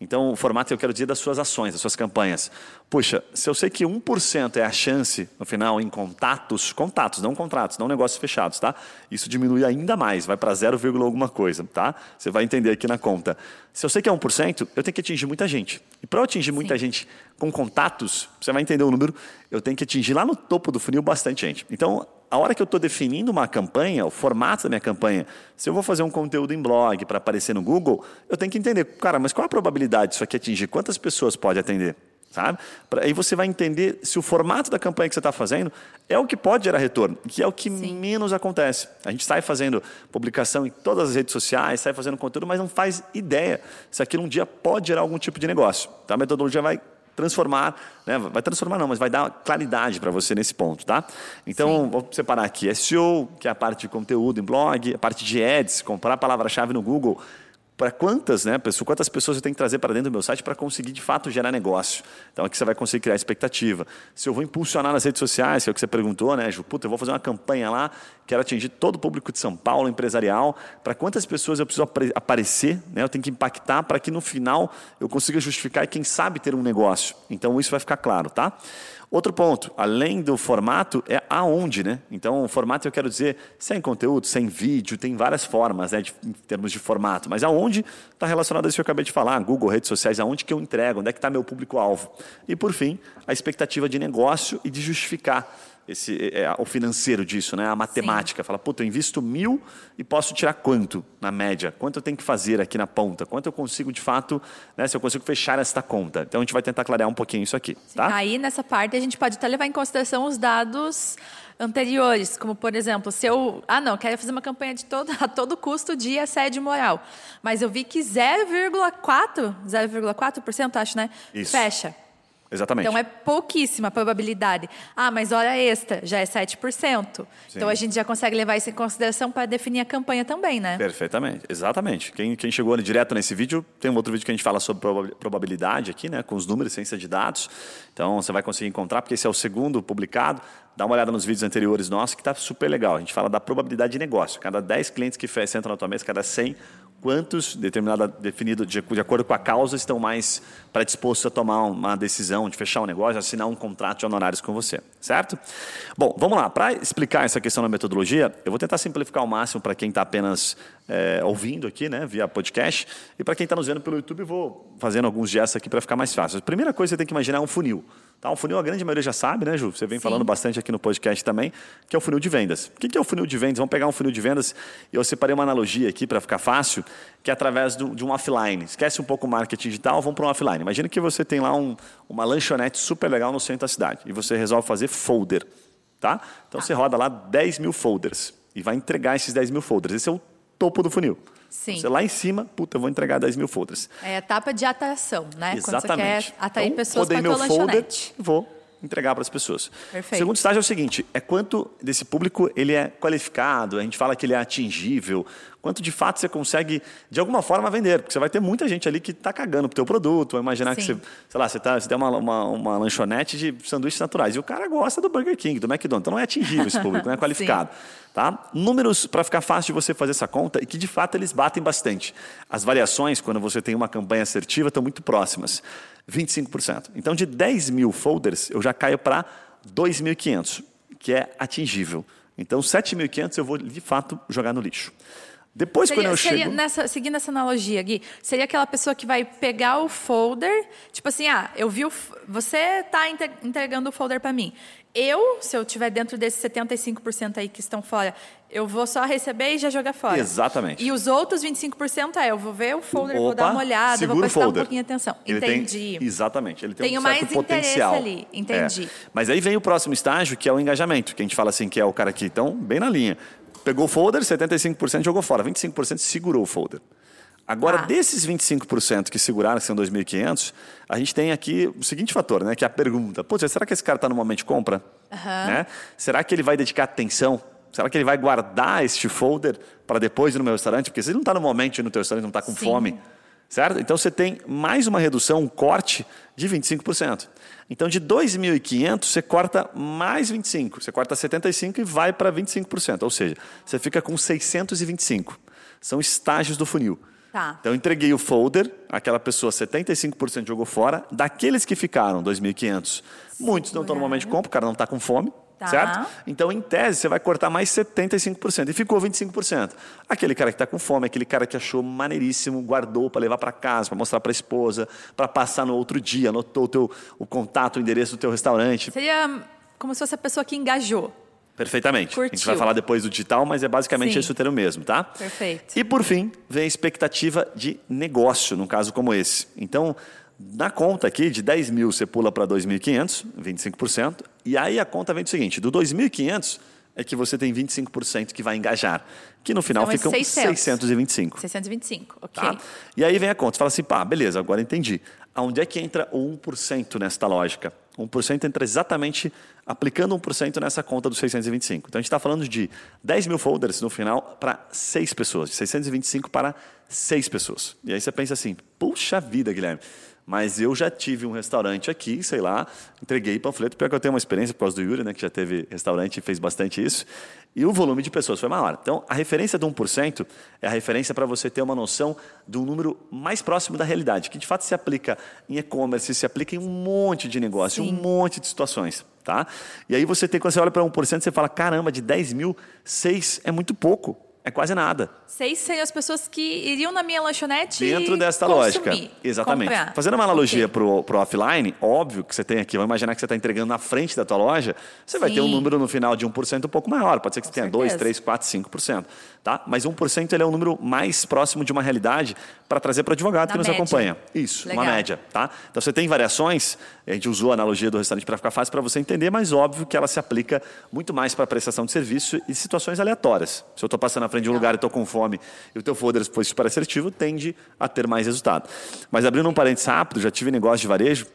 então, o formato eu quero dizer das suas ações, das suas campanhas. Puxa, se eu sei que 1% é a chance, no final, em contatos, contatos, não contratos, não negócios fechados, tá? Isso diminui ainda mais, vai para 0, alguma coisa, tá? Você vai entender aqui na conta. Se eu sei que é 1%, eu tenho que atingir muita gente. E para eu atingir muita Sim. gente com contatos, você vai entender o número, eu tenho que atingir lá no topo do funil bastante gente. Então, a hora que eu estou definindo uma campanha, o formato da minha campanha, se eu vou fazer um conteúdo em blog para aparecer no Google, eu tenho que entender, cara, mas qual a probabilidade disso aqui atingir? Quantas pessoas pode atender? Sabe? Aí você vai entender se o formato da campanha que você está fazendo é o que pode gerar retorno, que é o que Sim. menos acontece. A gente sai fazendo publicação em todas as redes sociais, sai fazendo conteúdo, mas não faz ideia se aquilo um dia pode gerar algum tipo de negócio. Então a metodologia vai transformar, né? vai transformar não, mas vai dar claridade para você nesse ponto, tá? Então, Sim. vou separar aqui SEO, que é a parte de conteúdo em blog, a parte de ads, comprar a palavra-chave no Google, para quantas, né, pessoas, quantas pessoas eu tenho que trazer para dentro do meu site para conseguir de fato gerar negócio. Então aqui você vai conseguir criar expectativa. Se eu vou impulsionar nas redes sociais, que é o que você perguntou, né, Ju, puta, eu vou fazer uma campanha lá, quero atingir todo o público de São Paulo, empresarial, para quantas pessoas eu preciso aparecer, né, eu tenho que impactar para que no final eu consiga justificar e quem sabe ter um negócio. Então isso vai ficar claro, tá? Outro ponto, além do formato, é aonde, né? Então, o formato eu quero dizer sem conteúdo, sem vídeo, tem várias formas, né, de, em termos de formato. Mas aonde está relacionado a isso que eu acabei de falar, Google, redes sociais, aonde que eu entrego, onde é que está meu público-alvo. E, por fim, a expectativa de negócio e de justificar esse, é, é, o financeiro disso, né? a matemática. Sim. Fala, puta, eu invisto mil e posso tirar quanto na média? Quanto eu tenho que fazer aqui na ponta? Quanto eu consigo, de fato, né, se eu consigo fechar esta conta? Então, a gente vai tentar clarear um pouquinho isso aqui. Tá? Aí, nessa parte, a gente pode até levar em consideração os dados anteriores, como por exemplo, se eu, ah não, quero fazer uma campanha de todo, a todo custo de assédio moral, mas eu vi que 0,4, 0,4%, acho, né? Isso. Fecha. Exatamente. Então é pouquíssima a probabilidade. Ah, mas hora extra já é 7%. Sim. Então a gente já consegue levar isso em consideração para definir a campanha também, né? Perfeitamente, exatamente. Quem, quem chegou direto nesse vídeo, tem um outro vídeo que a gente fala sobre proba- probabilidade aqui, né? Com os números, ciência de dados. Então você vai conseguir encontrar, porque esse é o segundo publicado. Dá uma olhada nos vídeos anteriores nossos, que está super legal. A gente fala da probabilidade de negócio. Cada 10 clientes que sentam na tua mesa, cada 100, quantos, determinada, definido de, de acordo com a causa, estão mais predispostos a tomar uma decisão de fechar um negócio, assinar um contrato de honorários com você, certo? Bom, vamos lá. Para explicar essa questão da metodologia, eu vou tentar simplificar ao máximo para quem está apenas é, ouvindo aqui, né, via podcast, e para quem está nos vendo pelo YouTube, vou fazendo alguns gestos aqui para ficar mais fácil. A primeira coisa que você tem que imaginar é um funil. Tá? Um funil a grande maioria já sabe, né, Ju? Você vem Sim. falando bastante aqui no podcast também, que é o funil de vendas. O que é o funil de vendas? Vamos pegar um funil de vendas e eu separei uma analogia aqui para ficar fácil, que é através do- de um offline. Esquece um pouco o marketing digital, vamos para um offline. Imagina que você tem lá um- uma lanchonete super legal no centro da cidade e você resolve fazer folder. Tá? Então você roda lá 10 mil folders e vai entregar esses 10 mil folders. Esse é o topo do funil. Sim. Você lá em cima, puta, eu vou entregar 10 mil folders. É a etapa de atração, né? Exatamente. Quando você quer atrair então, pessoas para meu folder lanchonete. vou entregar para as pessoas. Perfeito. O segundo estágio é o seguinte, é quanto desse público ele é qualificado, a gente fala que ele é atingível, quanto de fato você consegue, de alguma forma, vender. Porque você vai ter muita gente ali que está cagando pro teu produto, vai imaginar que Sim. você, sei lá, você, tá, você tem uma, uma, uma lanchonete de sanduíches naturais e o cara gosta do Burger King, do McDonald's, então não é atingível esse público, não é [laughs] qualificado. Tá? Números para ficar fácil de você fazer essa conta e que de fato eles batem bastante. As variações, quando você tem uma campanha assertiva, estão muito próximas. 25%. Então, de 10 mil folders, eu já caio para 2.500, que é atingível. Então, 7.500 eu vou de fato jogar no lixo. Depois, Seria, quando eu seria chego. nessa, seguindo essa analogia, Gui, seria aquela pessoa que vai pegar o folder, tipo assim, ah, eu vi o. Você está entregando o folder para mim. Eu, se eu estiver dentro desses 75% aí que estão fora, eu vou só receber e já jogar fora. Exatamente. E os outros 25% é, eu vou ver o folder, vou Opa, dar uma olhada, vou prestar um pouquinho de atenção. Ele tem- Entendi. exatamente. Ele tem Tenho um mais interesse potencial. ali, entendi. É. Mas aí vem o próximo estágio, que é o engajamento, que a gente fala assim, que é o cara que então bem na linha. Pegou o folder, 75% jogou fora, 25% segurou o folder. Agora, Ah. desses 25% que seguraram, que são 2.500, a gente tem aqui o seguinte fator, né? Que é a pergunta. Pô, será que esse cara está no momento de compra? Né? Será que ele vai dedicar atenção? Será que ele vai guardar este folder para depois ir no meu restaurante? Porque se ele não está no momento de ir no teu restaurante, não está com Sim. fome, certo? Então você tem mais uma redução, um corte de 25%. Então de 2.500 você corta mais 25, você corta 75 e vai para 25%, ou seja, você fica com 625. São estágios do funil. Tá. Então entreguei o folder, aquela pessoa 75% jogou fora, daqueles que ficaram 2.500, muitos não estão no momento de compra, o cara não está com fome, Tá. certo? Então, em tese, você vai cortar mais 75% e ficou 25%. Aquele cara que está com fome, aquele cara que achou maneiríssimo, guardou para levar para casa, para mostrar para a esposa, para passar no outro dia, anotou o, teu, o contato, o endereço do teu restaurante. Seria como se fosse a pessoa que engajou. Perfeitamente. A gente Curtiu. vai falar depois do digital, mas é basicamente Sim. esse o termo mesmo, tá? Perfeito. E por fim, vem a expectativa de negócio, num caso como esse. Então, na conta aqui, de 10 mil você pula para 2.500, 25%, e aí a conta vem do seguinte, do 2.500 é que você tem 25% que vai engajar, que no final Então, é ficam 600. 625. 625, ok. Tá? E aí vem a conta, você fala assim, pá, beleza, agora entendi. Aonde é que entra o 1% nesta lógica? 1% entra exatamente aplicando 1% nessa conta dos 625. Então a gente está falando de 10 mil folders no final para 6 pessoas, de 625 para 6 pessoas. E aí você pensa assim, puxa vida, Guilherme. Mas eu já tive um restaurante aqui, sei lá, entreguei panfleto, pior que eu tenho uma experiência por causa do Yuri, né, que já teve restaurante e fez bastante isso, e o volume de pessoas foi maior. Então, a referência do 1% é a referência para você ter uma noção de um número mais próximo da realidade, que de fato se aplica em e-commerce, se aplica em um monte de negócio, Sim. um monte de situações. Tá? E aí você tem, quando você olha para 1%, você fala, caramba, de 10 mil, 6 é muito pouco, é quase nada. Seis seriam as pessoas que iriam na minha lanchonete Dentro desta consumir, lógica. Exatamente. comprar. Fazendo uma analogia Ok. para o offline, óbvio que você tem aqui, vamos imaginar que você está entregando na frente da tua loja, você vai ter um Sim. número no final de 1% um pouco maior. Pode ser que você Com tenha 2, certeza. 3, 4, 5%. Tá? Mas 1% ele é um número mais próximo de uma realidade para trazer para o advogado Na que nos média. acompanha. Isso, uma Legal. média. Tá? Então você tem variações, a gente usou a analogia do restaurante para ficar fácil para você entender, mas óbvio que ela se aplica muito mais para prestação de serviço e situações aleatórias. Se eu estou passando na frente de um lugar e estou com fome e o teu folder foi super assertivo, tende a ter mais resultado. Mas abrindo um parênteses rápido, já tive negócio de varejo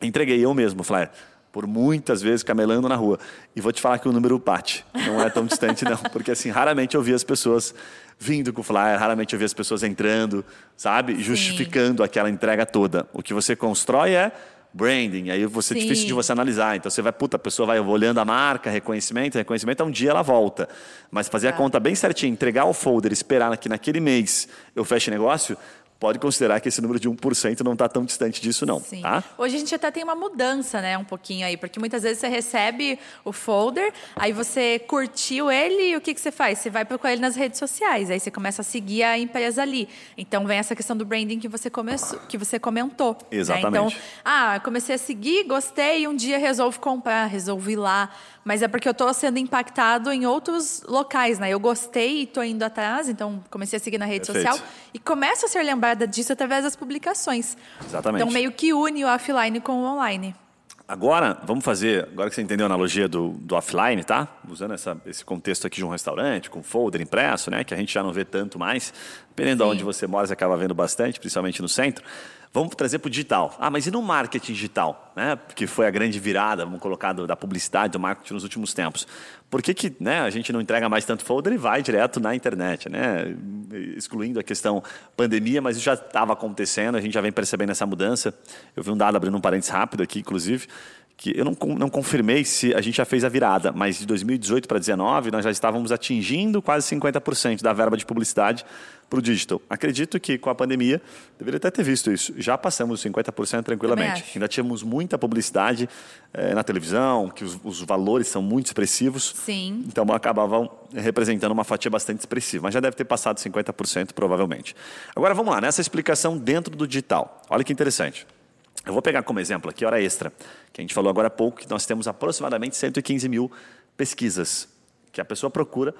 Entreguei eu mesmo, flyer por muitas vezes camelando na rua. E vou te falar que o número bate. Não é tão distante, não. [laughs] Porque, assim, raramente eu vi as pessoas vindo com o flyer, raramente eu vi as pessoas entrando, sabe? Sim. Justificando aquela entrega toda. O que você constrói é branding, aí você é difícil de você analisar. Então você vai, puta, a pessoa vai olhando a marca, reconhecimento, reconhecimento, um dia ela volta. Mas fazer a conta bem certinho, entregar o folder, esperar que naquele mês eu feche negócio, pode considerar que esse número de 1% não está tão distante disso, não. Sim. Tá? Hoje a gente até tem uma mudança, né? Um pouquinho aí, porque muitas vezes você recebe o folder, aí você curtiu ele e o que, que você faz? Você vai procurar ele nas redes sociais, aí você começa a seguir a empresa ali. Então vem essa questão do branding que você, começou, que você comentou. Exatamente. Né? Então, ah, comecei a seguir, gostei, e um dia resolvo comprar, resolvi lá mas é porque eu estou sendo impactado em outros locais, né? Eu gostei e estou indo atrás, então comecei a seguir na rede Perfeito. social e começo a ser lembrada disso através das publicações. Exatamente. Então meio que une o offline com o online. Agora, vamos fazer, agora que você entendeu a analogia do, do offline, tá? Usando essa, esse contexto aqui de um restaurante, com folder impresso, né? Que a gente já não vê tanto mais. Dependendo Sim. de onde você mora, você acaba vendo bastante, principalmente no centro. Vamos trazer para o digital. Ah, mas e no marketing digital? Né? Que foi a grande virada, vamos colocar, da publicidade, do marketing nos últimos tempos. Por que, que né, a gente não entrega mais tanto folder e vai direto na internet? Né? Excluindo a questão pandemia, mas isso já estava acontecendo, a gente já vem percebendo essa mudança. Eu vi um dado abrindo um parênteses rápido aqui, inclusive, que eu não, não confirmei se a gente já fez a virada, mas de 2018 para 2019 nós já estávamos atingindo quase 50% da verba de publicidade para o digital. Acredito que com a pandemia, deveria até ter visto isso, já passamos os 50% tranquilamente. Ainda tínhamos muita publicidade é, na televisão, que os, os, valores são muito expressivos. Sim. Então acabavam representando uma fatia bastante expressiva, mas já deve ter passado 50% provavelmente. Agora vamos lá, nessa explicação dentro do digital. Olha que interessante. Eu vou pegar como exemplo aqui hora extra, que a gente falou agora há pouco, que nós temos aproximadamente 115 mil pesquisas que a pessoa procura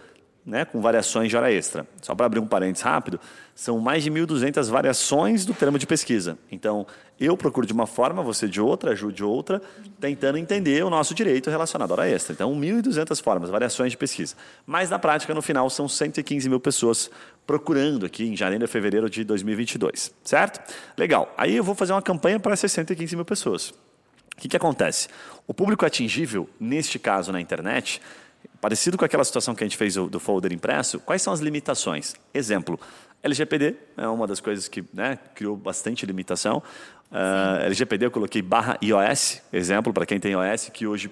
né, com variações de hora extra. Só para abrir um parênteses rápido, são mais de 1.200 variações do termo de pesquisa. Então, eu procuro de uma forma, você de outra, ajude de outra, tentando entender o nosso direito relacionado à hora extra. Então, 1.200 formas, variações de pesquisa. Mas, na prática, no final, são 115 mil pessoas procurando aqui em janeiro e fevereiro de 2022, certo? Legal. Aí eu vou fazer uma campanha para essas 115 mil pessoas. O que, que acontece? O público atingível, neste caso na internet, parecido com aquela situação que a gente fez do folder impresso, quais são as limitações? Exemplo, LGPD é uma das coisas que né, criou bastante limitação. Uh, ah, LGPD eu coloquei barra iOS, exemplo, para quem tem iOS, que hoje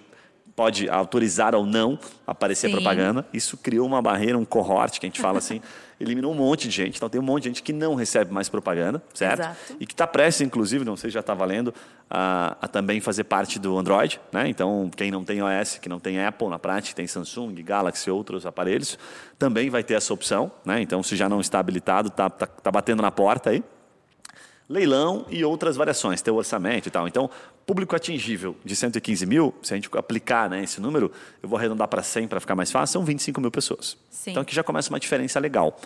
pode autorizar ou não aparecer Sim. propaganda. Isso criou uma barreira, um cohort, que a gente fala assim, [laughs] eliminou um monte de gente. Então tem um monte de gente que não recebe mais propaganda, certo? Exato. E que está prestes, inclusive, não sei se já está valendo, a, a, também fazer parte do Android. Né? Então, quem não tem iOS, que não tem Apple na prática, tem Samsung, Galaxy e outros aparelhos, também vai ter essa opção. Né? Então, se já não está habilitado, está tá, tá batendo na porta aí leilão e outras variações, ter o orçamento e tal. Então, público atingível de 115 mil, se a gente aplicar né, esse número, eu vou arredondar para 100 para ficar mais fácil, são 25 mil pessoas. Sim. Então, aqui já começa uma diferença legal.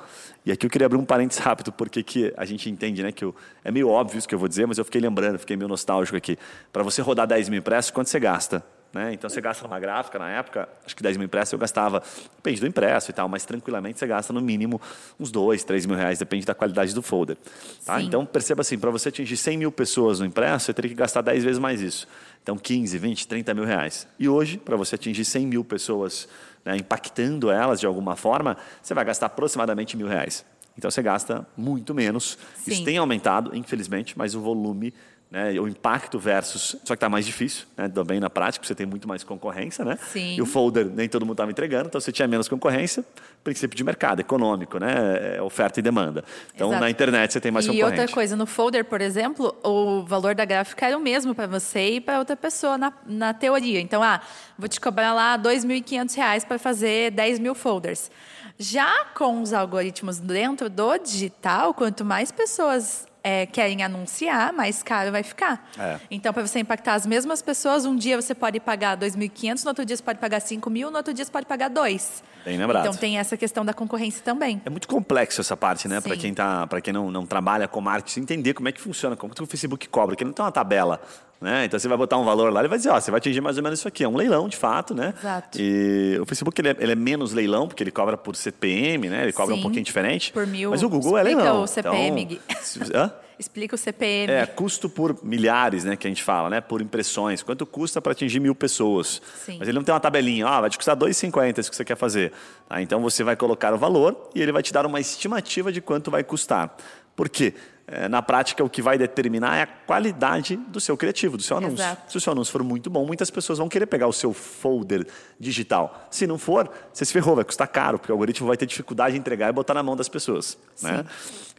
E aqui eu queria abrir um parênteses rápido, porque que a gente entende né, que eu, é meio óbvio isso que eu vou dizer, mas eu fiquei lembrando, fiquei meio nostálgico aqui. Para você rodar 10 mil impressos, quanto você gasta? Né? Então você gasta numa gráfica, na época, acho que 10 mil impressos eu gastava, depende do impresso e tal, mas tranquilamente você gasta no mínimo uns 2, 3 mil reais, depende da qualidade do folder. Tá? Então perceba assim, para você atingir 100 mil pessoas no impresso, você teria que gastar 10 vezes mais isso. Então 15, 20, 30 mil reais. E hoje, para você atingir 100 mil pessoas, né, impactando elas de alguma forma, você vai gastar aproximadamente mil reais. Então você gasta muito menos. Sim. Isso tem aumentado, infelizmente, mas o volume né, o impacto versus. Só que está mais difícil, né, também na prática, você tem muito mais concorrência, né? Sim. E o folder nem todo mundo estava entregando, então você tinha menos concorrência, princípio de mercado, econômico, né? É, oferta e demanda. Então Exato. na internet você tem mais e concorrência. E outra coisa, no folder, por exemplo, o valor da gráfica era o mesmo para você e para outra pessoa na, na teoria. Então, ah, vou te cobrar lá R$ 2.500 para fazer 10 mil folders. Já com os algoritmos dentro do digital, quanto mais pessoas é, querem anunciar, mais caro vai ficar. É. Então, para você impactar as mesmas pessoas, um dia você pode pagar 2.500, no outro dia você pode pagar 5 mil, no outro dia você pode pagar 2. Bem lembrado. Então, tem essa questão da concorrência também. É muito complexo essa parte, né? Para quem, tá, quem não, não trabalha com marketing, entender como é que funciona, como que o Facebook cobra, que não tem uma tabela. Né? Então você vai botar um valor lá, ele vai dizer, ó, você vai atingir mais ou menos isso aqui. É um leilão, de fato, né? Exato. E o Facebook ele é, ele é menos leilão, porque ele cobra por CPM, né? Ele cobra Sim, um pouquinho diferente. Por mil. Mas o Google é leilão. o CPM. Então, Hã? [laughs] Explica o CPM. É, custo por milhares, né, que a gente fala, né, por impressões. Quanto custa para atingir mil pessoas? Sim. Mas ele não tem uma tabelinha, ah, vai te custar 2,50 isso que você quer fazer. Tá? Então você vai colocar o valor e ele vai te dar uma estimativa de quanto vai custar. Por quê? É, na prática, o que vai determinar é a qualidade do seu criativo, do seu anúncio. Exato. Se o seu anúncio for muito bom, muitas pessoas vão querer pegar o seu folder digital. Se não for, você se ferrou, vai custar caro, porque o algoritmo vai ter dificuldade de entregar e botar na mão das pessoas. Né?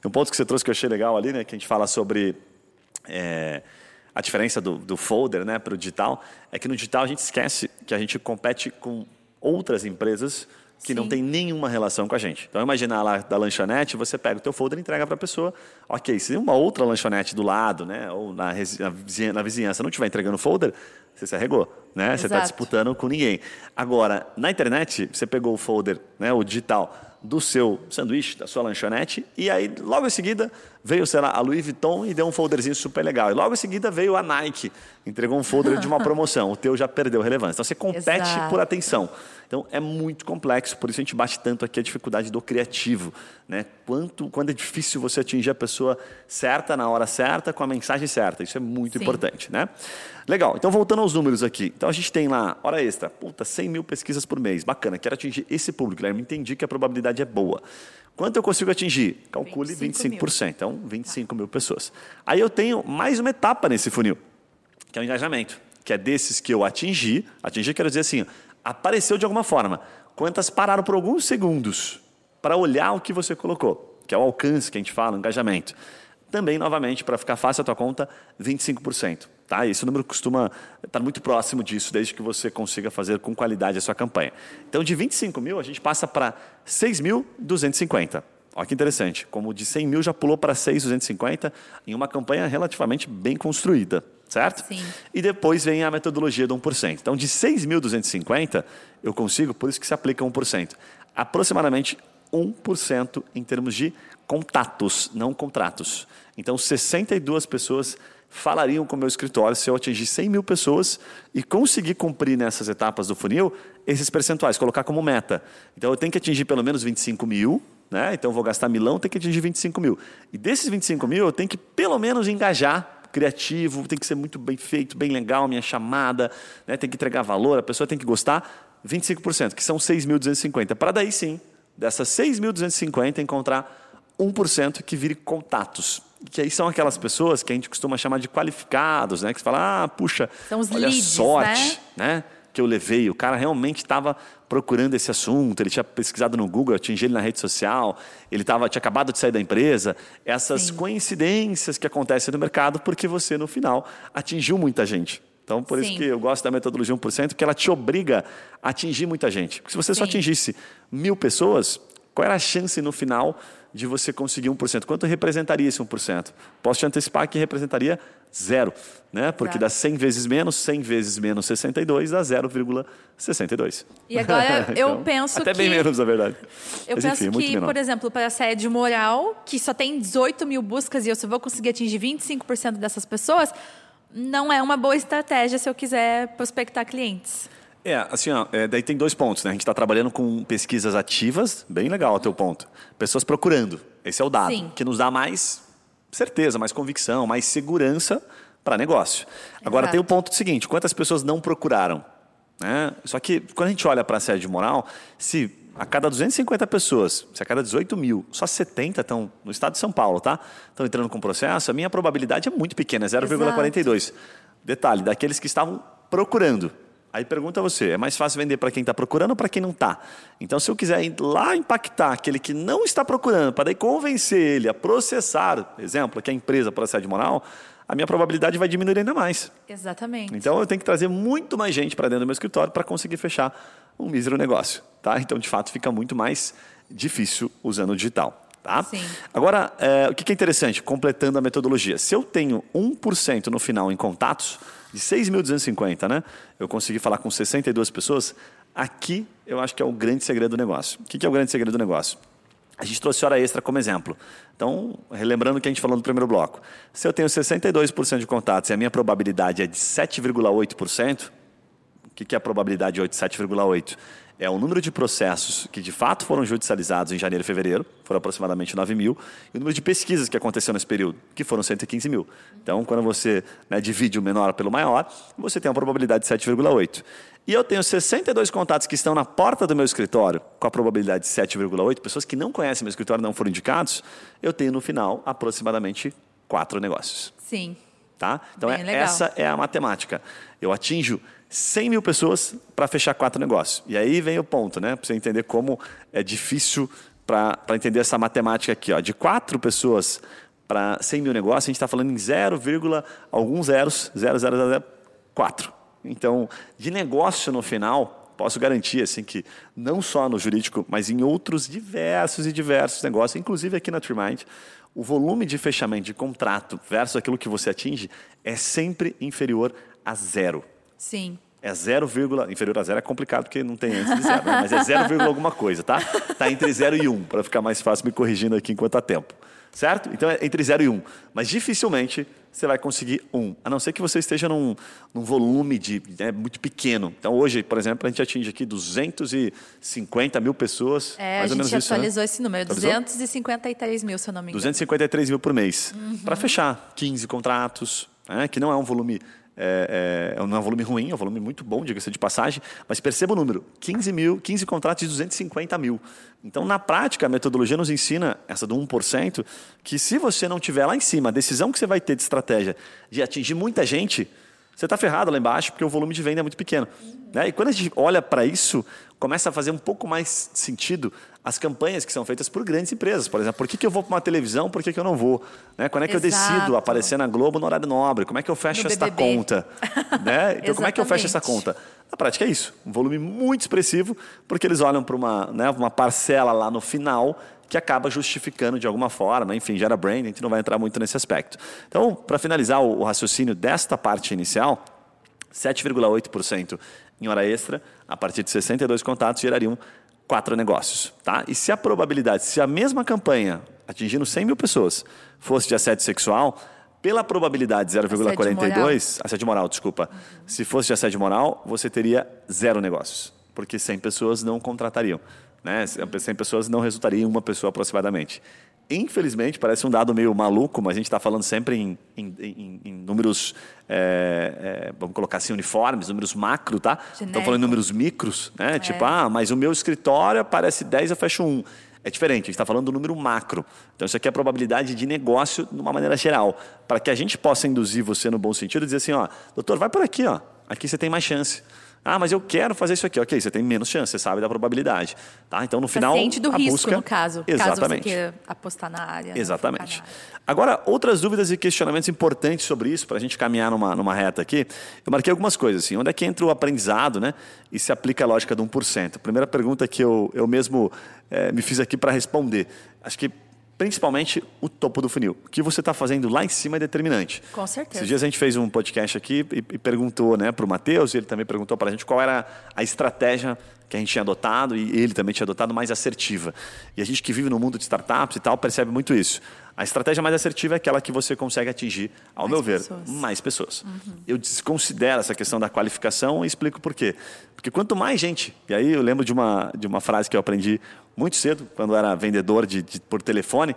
Um ponto que você trouxe que eu achei legal ali, né, que a gente fala sobre é, a diferença do, do folder né, para o digital, é que no digital a gente esquece que a gente compete com outras empresas que não Sim. tem nenhuma relação com a gente. Então, imagina lá da lanchonete, você pega o teu folder e entrega para a pessoa. Ok, se uma outra lanchonete do lado, né, ou na, na na vizinhança não estiver entregando folder, você se arregou, né? Você está Exato. disputando com ninguém. Agora, na internet, você pegou o folder, né, o digital, do seu sanduíche, da sua lanchonete, e aí, logo em seguida, veio, sei lá, a Louis Vuitton e deu um folderzinho super legal. E logo em seguida veio a Nike, entregou um folder de uma [laughs] promoção. O teu já perdeu relevância. Então, você compete Exato. por atenção. Então, é muito complexo, por isso a gente bate tanto aqui a dificuldade do criativo. Né? Quanto, quando é difícil você atingir a pessoa certa, na hora certa, com a mensagem certa. Isso é muito Sim. importante. Né? Legal, então voltando aos números aqui. Então, a gente tem lá, hora extra, puta, 100 mil pesquisas por mês. Bacana, quero atingir esse público. Guilherme, entendi que a probabilidade é boa. Quanto eu consigo atingir? Calcule 25 mil. 25%. Então, 25 mil pessoas. Aí eu tenho mais uma etapa nesse funil que é o engajamento, que é desses que eu atingi, atingir quero dizer assim, apareceu de alguma forma. Quantas pararam por alguns segundos para olhar o que você colocou, que é o alcance que a gente fala, o engajamento. Também, novamente, para ficar fácil a tua conta, 25%. Tá? Esse número costuma estar muito próximo disso, desde que você consiga fazer com qualidade a sua campanha. Então, de 25 mil, a gente passa para 6.250. Olha que interessante, como de 100 mil já pulou para 6.250 em uma campanha relativamente bem construída, certo? Sim. E depois vem a metodologia do 1%. Então, de 6.250, eu consigo, por isso que se aplica 1%, aproximadamente 1% em termos de contatos, não contratos. Então, 62 pessoas falariam com o meu escritório se eu atingir 100 mil pessoas e conseguir cumprir nessas etapas do funil esses percentuais, colocar como meta. Então, eu tenho que atingir pelo menos 25 mil, né? então eu vou gastar milão, tenho que atingir 25 mil. E desses 25 mil, eu tenho que pelo menos engajar criativo, tem que ser muito bem feito, bem legal, minha chamada, né? tem que entregar valor, a pessoa tem que gostar, 25%, que são 6.250. Para daí sim, dessas 6.250, encontrar 1% que vire contatos. Que aí são aquelas pessoas que a gente costuma chamar de qualificados, né? Que você fala, ah, puxa, São os olha a leads, sorte, né? Que eu levei. O cara realmente estava procurando esse assunto, ele tinha pesquisado no Google, atingi ele na rede social, ele tava, tinha acabado de sair da empresa. Essas Sim. coincidências que acontecem no mercado porque você, no final, atingiu muita gente. Então, por isso Sim. que eu gosto da metodologia 1%, porque ela te obriga a atingir muita gente. Porque se você só Sim. atingisse mil pessoas, qual era a chance no final de você conseguir 1%? Quanto representaria esse 1%? Posso te antecipar que representaria zero, né? Porque Exato. dá 100 vezes menos, 100 vezes menos 62 dá 0,62. E agora [laughs] eu Então, penso Até bem que- menos, na verdade. Eu Mas, penso enfim, muito que, por exemplo, para a sede moral, que só tem 18 mil buscas e eu só vou conseguir atingir 25% dessas pessoas, não é uma boa estratégia se eu quiser prospectar clientes. É, assim, ó, é, daí tem dois pontos, né? A gente está trabalhando com pesquisas ativas, bem legal o teu ponto. Pessoas procurando, esse é o dado, Sim. que nos dá mais certeza, mais convicção, mais segurança para negócio. Agora Exato. tem o ponto seguinte, quantas pessoas não procuraram? Né? Só que quando a gente olha para a sede moral, se a cada 250 pessoas, se a cada 18 mil, só 70 estão no estado de São Paulo, tá? Estão entrando com processo, a minha probabilidade é muito pequena, é 0,42. Detalhe, daqueles que estavam procurando. Aí pergunta a você, é mais fácil vender para quem está procurando ou para quem não está? Então, se eu quiser ir lá impactar aquele que não está procurando, para daí convencer ele a processar, exemplo, que a empresa por assédio moral, a minha probabilidade vai diminuir ainda mais. Exatamente. Então eu tenho que trazer muito mais gente para dentro do meu escritório para conseguir fechar um mísero negócio, tá? Então de fato fica muito mais difícil usando o digital, tá? Sim. Agora, é, o que que é interessante, completando a metodologia, se eu tenho 1% no final em contatos, de 6.250, né? Eu consegui falar com 62 pessoas, aqui eu acho que é o grande segredo do negócio. O que é o grande segredo do negócio? A gente trouxe hora extra como exemplo. Então, relembrando o que a gente falou no primeiro bloco. Se eu tenho 62% de contatos e a minha probabilidade é de 7,8%, O que é a probabilidade de 7,8? É o número de processos que de fato foram judicializados em janeiro e fevereiro, foram aproximadamente 9 mil, e o número de pesquisas que aconteceu nesse período, que foram 115 mil. Então, quando você né, divide o menor pelo maior, você tem uma probabilidade de 7,8. E eu tenho 62 contatos que estão na porta do meu escritório, com a probabilidade de 7,8, pessoas que não conhecem meu escritório não foram indicados, eu tenho no final aproximadamente quatro negócios. Sim. Tá? Então, é, essa é a matemática. Eu atinjo 100 mil pessoas para fechar quatro negócios. E aí vem o ponto, né? Para você entender como é difícil para entender essa matemática aqui. Ó. De quatro pessoas para 100 mil negócios, a gente está falando em 0, alguns zeros, 0,004. Então, de negócio no final, posso garantir assim que não só no jurídico, mas em outros diversos e diversos negócios, inclusive aqui na Trimind, o volume de fechamento de contrato versus aquilo que você atinge é sempre inferior a zero. Sim. É 0, inferior a zero é complicado porque não tem antes de zero, né? mas é 0, alguma coisa, tá? Tá entre 0 e 1, um, para ficar mais fácil me corrigindo aqui enquanto há tempo. Certo? Então é entre 0 e 1. Um. Mas dificilmente você vai conseguir um, a não ser que você esteja num, num volume de, né, muito pequeno. Então hoje, por exemplo, a gente atinge aqui 250 mil pessoas. É, mais a gente atualizou isso, né? esse número, atualizou? 253 mil, se eu não me engano. 253 mil por mês. Uhum. Para fechar 15 contratos, né, que não é um volume é, é, não é um volume ruim, é um volume muito bom, diga-se de passagem, mas perceba o número: 15 mil, 15 contratos de 250 mil. Então, na prática, a metodologia nos ensina, essa do 1%, que se você não tiver lá em cima a decisão que você vai ter de estratégia de atingir muita gente, você está ferrado lá embaixo, porque o volume de venda é muito pequeno. Né? E quando a gente olha para isso, começa a fazer um pouco mais sentido as campanhas que são feitas por grandes empresas. Por exemplo, por que, que eu vou para uma televisão, por que, que eu não vou? Né? Quando é que Exato. eu decido aparecer na Globo no horário nobre? Como é que eu fecho esta conta? [laughs] né? Então, como é que eu fecho essa conta? Na prática é isso, um volume muito expressivo, porque eles olham para uma, né, uma parcela lá no final que acaba justificando de alguma forma, enfim, gera brand, a gente não vai entrar muito nesse aspecto. Então, para finalizar o, o raciocínio desta parte inicial, 7,8% em hora extra, a partir de 62 contatos, gerariam quatro negócios. Tá? E se a probabilidade, se a mesma campanha atingindo 100 mil pessoas fosse de assédio sexual, pela probabilidade 0,42, assédio moral, desculpa, uhum. se fosse de assédio moral, você teria zero negócios, porque 100 pessoas não contratariam. Né? 100 pessoas não resultaria em uma pessoa aproximadamente. Infelizmente, parece um dado meio maluco, mas a gente está falando sempre em, em, em, em números, é, é, vamos colocar assim, uniformes, números macro, tá? Estamos falando em números micros, né? É. Tipo, ah, mas o meu escritório parece 10, eu fecho um. É diferente, a gente está falando do número macro. Então, isso aqui é a probabilidade de negócio de uma maneira geral. Para que a gente possa induzir você no bom sentido e dizer assim, ó, doutor, vai por aqui, ó. Aqui você tem mais chance. Ah, mas eu quero fazer isso aqui. Ok, você tem menos chance, você sabe da probabilidade. Tá? Então, no final. Ciente do a risco, busca... no caso. Exatamente. Caso você queira apostar na área. Né, Exatamente. Né? Agora, outras dúvidas e questionamentos importantes sobre isso, para a gente caminhar numa, numa reta aqui. Eu marquei algumas coisas. Assim, onde é que entra o aprendizado né, e se aplica a lógica do 1%? A primeira pergunta que eu, eu mesmo é, me fiz aqui para responder. Acho que principalmente o topo do funil. O que você está fazendo lá em cima é determinante. Com certeza. Esses dias a gente fez um podcast aqui e, e perguntou né, para o Matheus, e ele também perguntou para a gente qual era a estratégia que a gente tinha adotado e ele também tinha adotado mais assertiva. E a gente que vive no mundo de startups e tal percebe muito isso. A estratégia mais assertiva é aquela que você consegue atingir, ao mais meu ver, pessoas. mais pessoas. Uhum. Eu desconsidero essa questão da qualificação e explico por quê. Porque quanto mais gente, e aí eu lembro de uma, de uma frase que eu aprendi muito cedo, quando era vendedor de, de por telefone,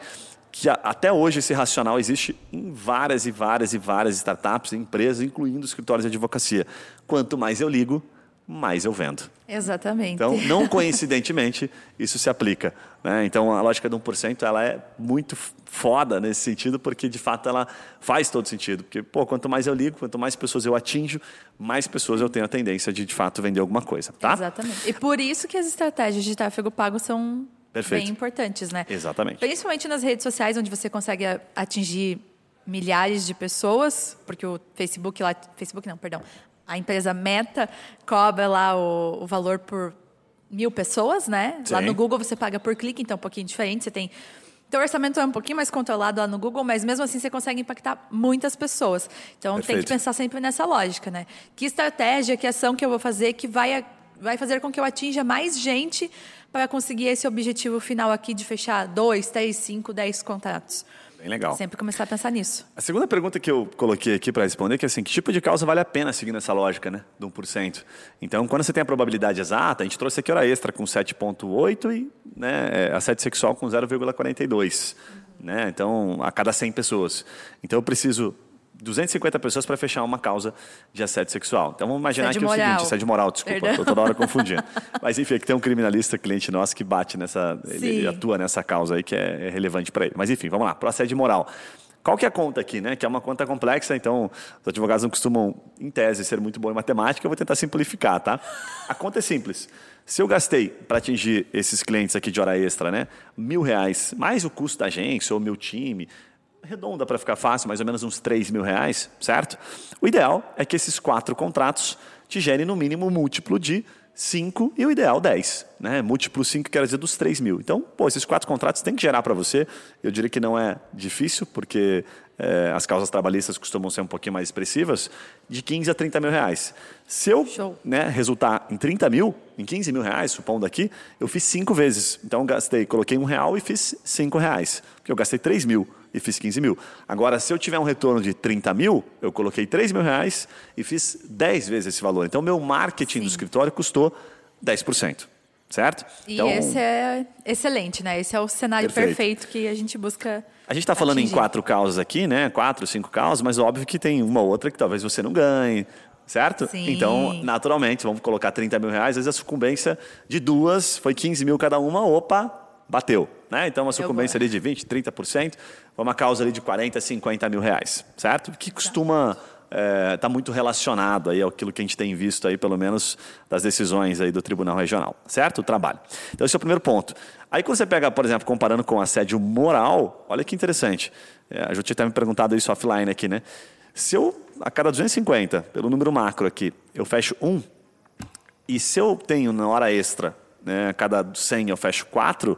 que a, até hoje esse racional existe em várias e várias e várias startups, empresas, incluindo escritórios de advocacia. Quanto mais eu ligo, mais eu vendo. Exatamente. Então, não coincidentemente, isso se aplica. Né? Então, a lógica do 1% ela é muito foda nesse sentido, porque de fato ela faz todo sentido. Porque, pô, quanto mais eu ligo, quanto mais pessoas eu atinjo, mais pessoas eu tenho a tendência de de fato vender alguma coisa. Tá? Exatamente. E por isso que as estratégias de tráfego pago são Perfeito. bem importantes, né? Exatamente. Principalmente nas redes sociais, onde você consegue atingir milhares de pessoas, porque o Facebook lá, Facebook não, perdão, a empresa Meta cobra lá o, o valor por mil pessoas, né? Sim. Lá no Google você paga por clique, então é um pouquinho diferente. Você tem então, o orçamento é um pouquinho mais controlado lá no Google, mas mesmo assim você consegue impactar muitas pessoas. Então, Perfeito. tem que pensar sempre nessa lógica, né? Que estratégia, que ação que eu vou fazer que vai, vai fazer com que eu atinja mais gente para conseguir esse objetivo final aqui de fechar dois, três, cinco, dez contratos. Bem legal. Sempre começar a pensar nisso. A segunda pergunta que eu coloquei aqui para responder é que assim, que tipo de causa vale a pena seguindo essa lógica, né, do 1%? Então, quando você tem a probabilidade exata, a gente trouxe aqui hora extra com 7.8 e né, assédio sexual com 0,42, né? Então, a cada 100 pessoas. Então, eu preciso 250 pessoas para fechar uma causa de assédio sexual. Então vamos imaginar Assédio que é o seguinte, assédio moral, desculpa, estou toda hora confundindo. Mas enfim, aqui tem um criminalista cliente nosso que bate nessa, ele, ele atua nessa causa aí que é, é relevante para ele. Mas enfim, vamos lá, para o assédio moral. Qual que é a conta aqui, né? Que é uma conta complexa, então os advogados não costumam, em tese, ser muito bom em matemática, eu vou tentar simplificar, tá? A conta é simples. Se eu gastei para atingir esses clientes aqui de hora extra, né? Mil reais, mais o custo da agência ou meu time, redonda para ficar fácil, mais ou menos uns 3 mil reais, certo? O ideal é que esses quatro contratos te gerem no mínimo um múltiplo de 5 e o ideal 10. Né? Múltiplo 5 quer dizer dos 3 mil. Então, pô, esses quatro contratos têm que gerar para você. Eu diria que não é difícil, porque eh, as causas trabalhistas costumam ser um pouquinho mais expressivas, de 15 a 30 mil reais. Se eu né, resultar em 30 mil, em 15 mil reais, supondo aqui, eu fiz cinco vezes. Então, eu gastei, coloquei um real e fiz cinco reais. Porque eu gastei 3 mil e fiz 15 mil. Agora, se eu tiver um retorno de 30 mil, eu coloquei 3 mil reais e fiz 10 vezes esse valor. Então, meu marketing do escritório custou 10%. Certo? E então, esse é excelente, né? Esse é o cenário Perfeito. perfeito, que a gente busca. A gente está falando em quatro causas aqui, né? Quatro, cinco causas, mas óbvio que tem uma outra que talvez você não ganhe, certo? Sim. Então, naturalmente, vamos colocar 30 mil reais, às vezes a sucumbência de duas foi 15 mil cada uma, opa, bateu. Né? Então, uma sucumbência ali de 20%, 30%, foi uma causa ali de 40, 50 mil reais, certo? Que costuma está muito relacionado aí àquilo que a gente tem visto aí, pelo menos das decisões aí do Tribunal Regional, certo? O trabalho. Então, esse é o primeiro ponto. Aí, quando você pega, por exemplo, comparando com assédio moral, olha que interessante. É, a gente tinha me perguntado isso offline aqui, né? Se eu, a cada 250, pelo número macro aqui, eu fecho um, e se eu tenho na hora extra, né, a cada 100 eu fecho 4,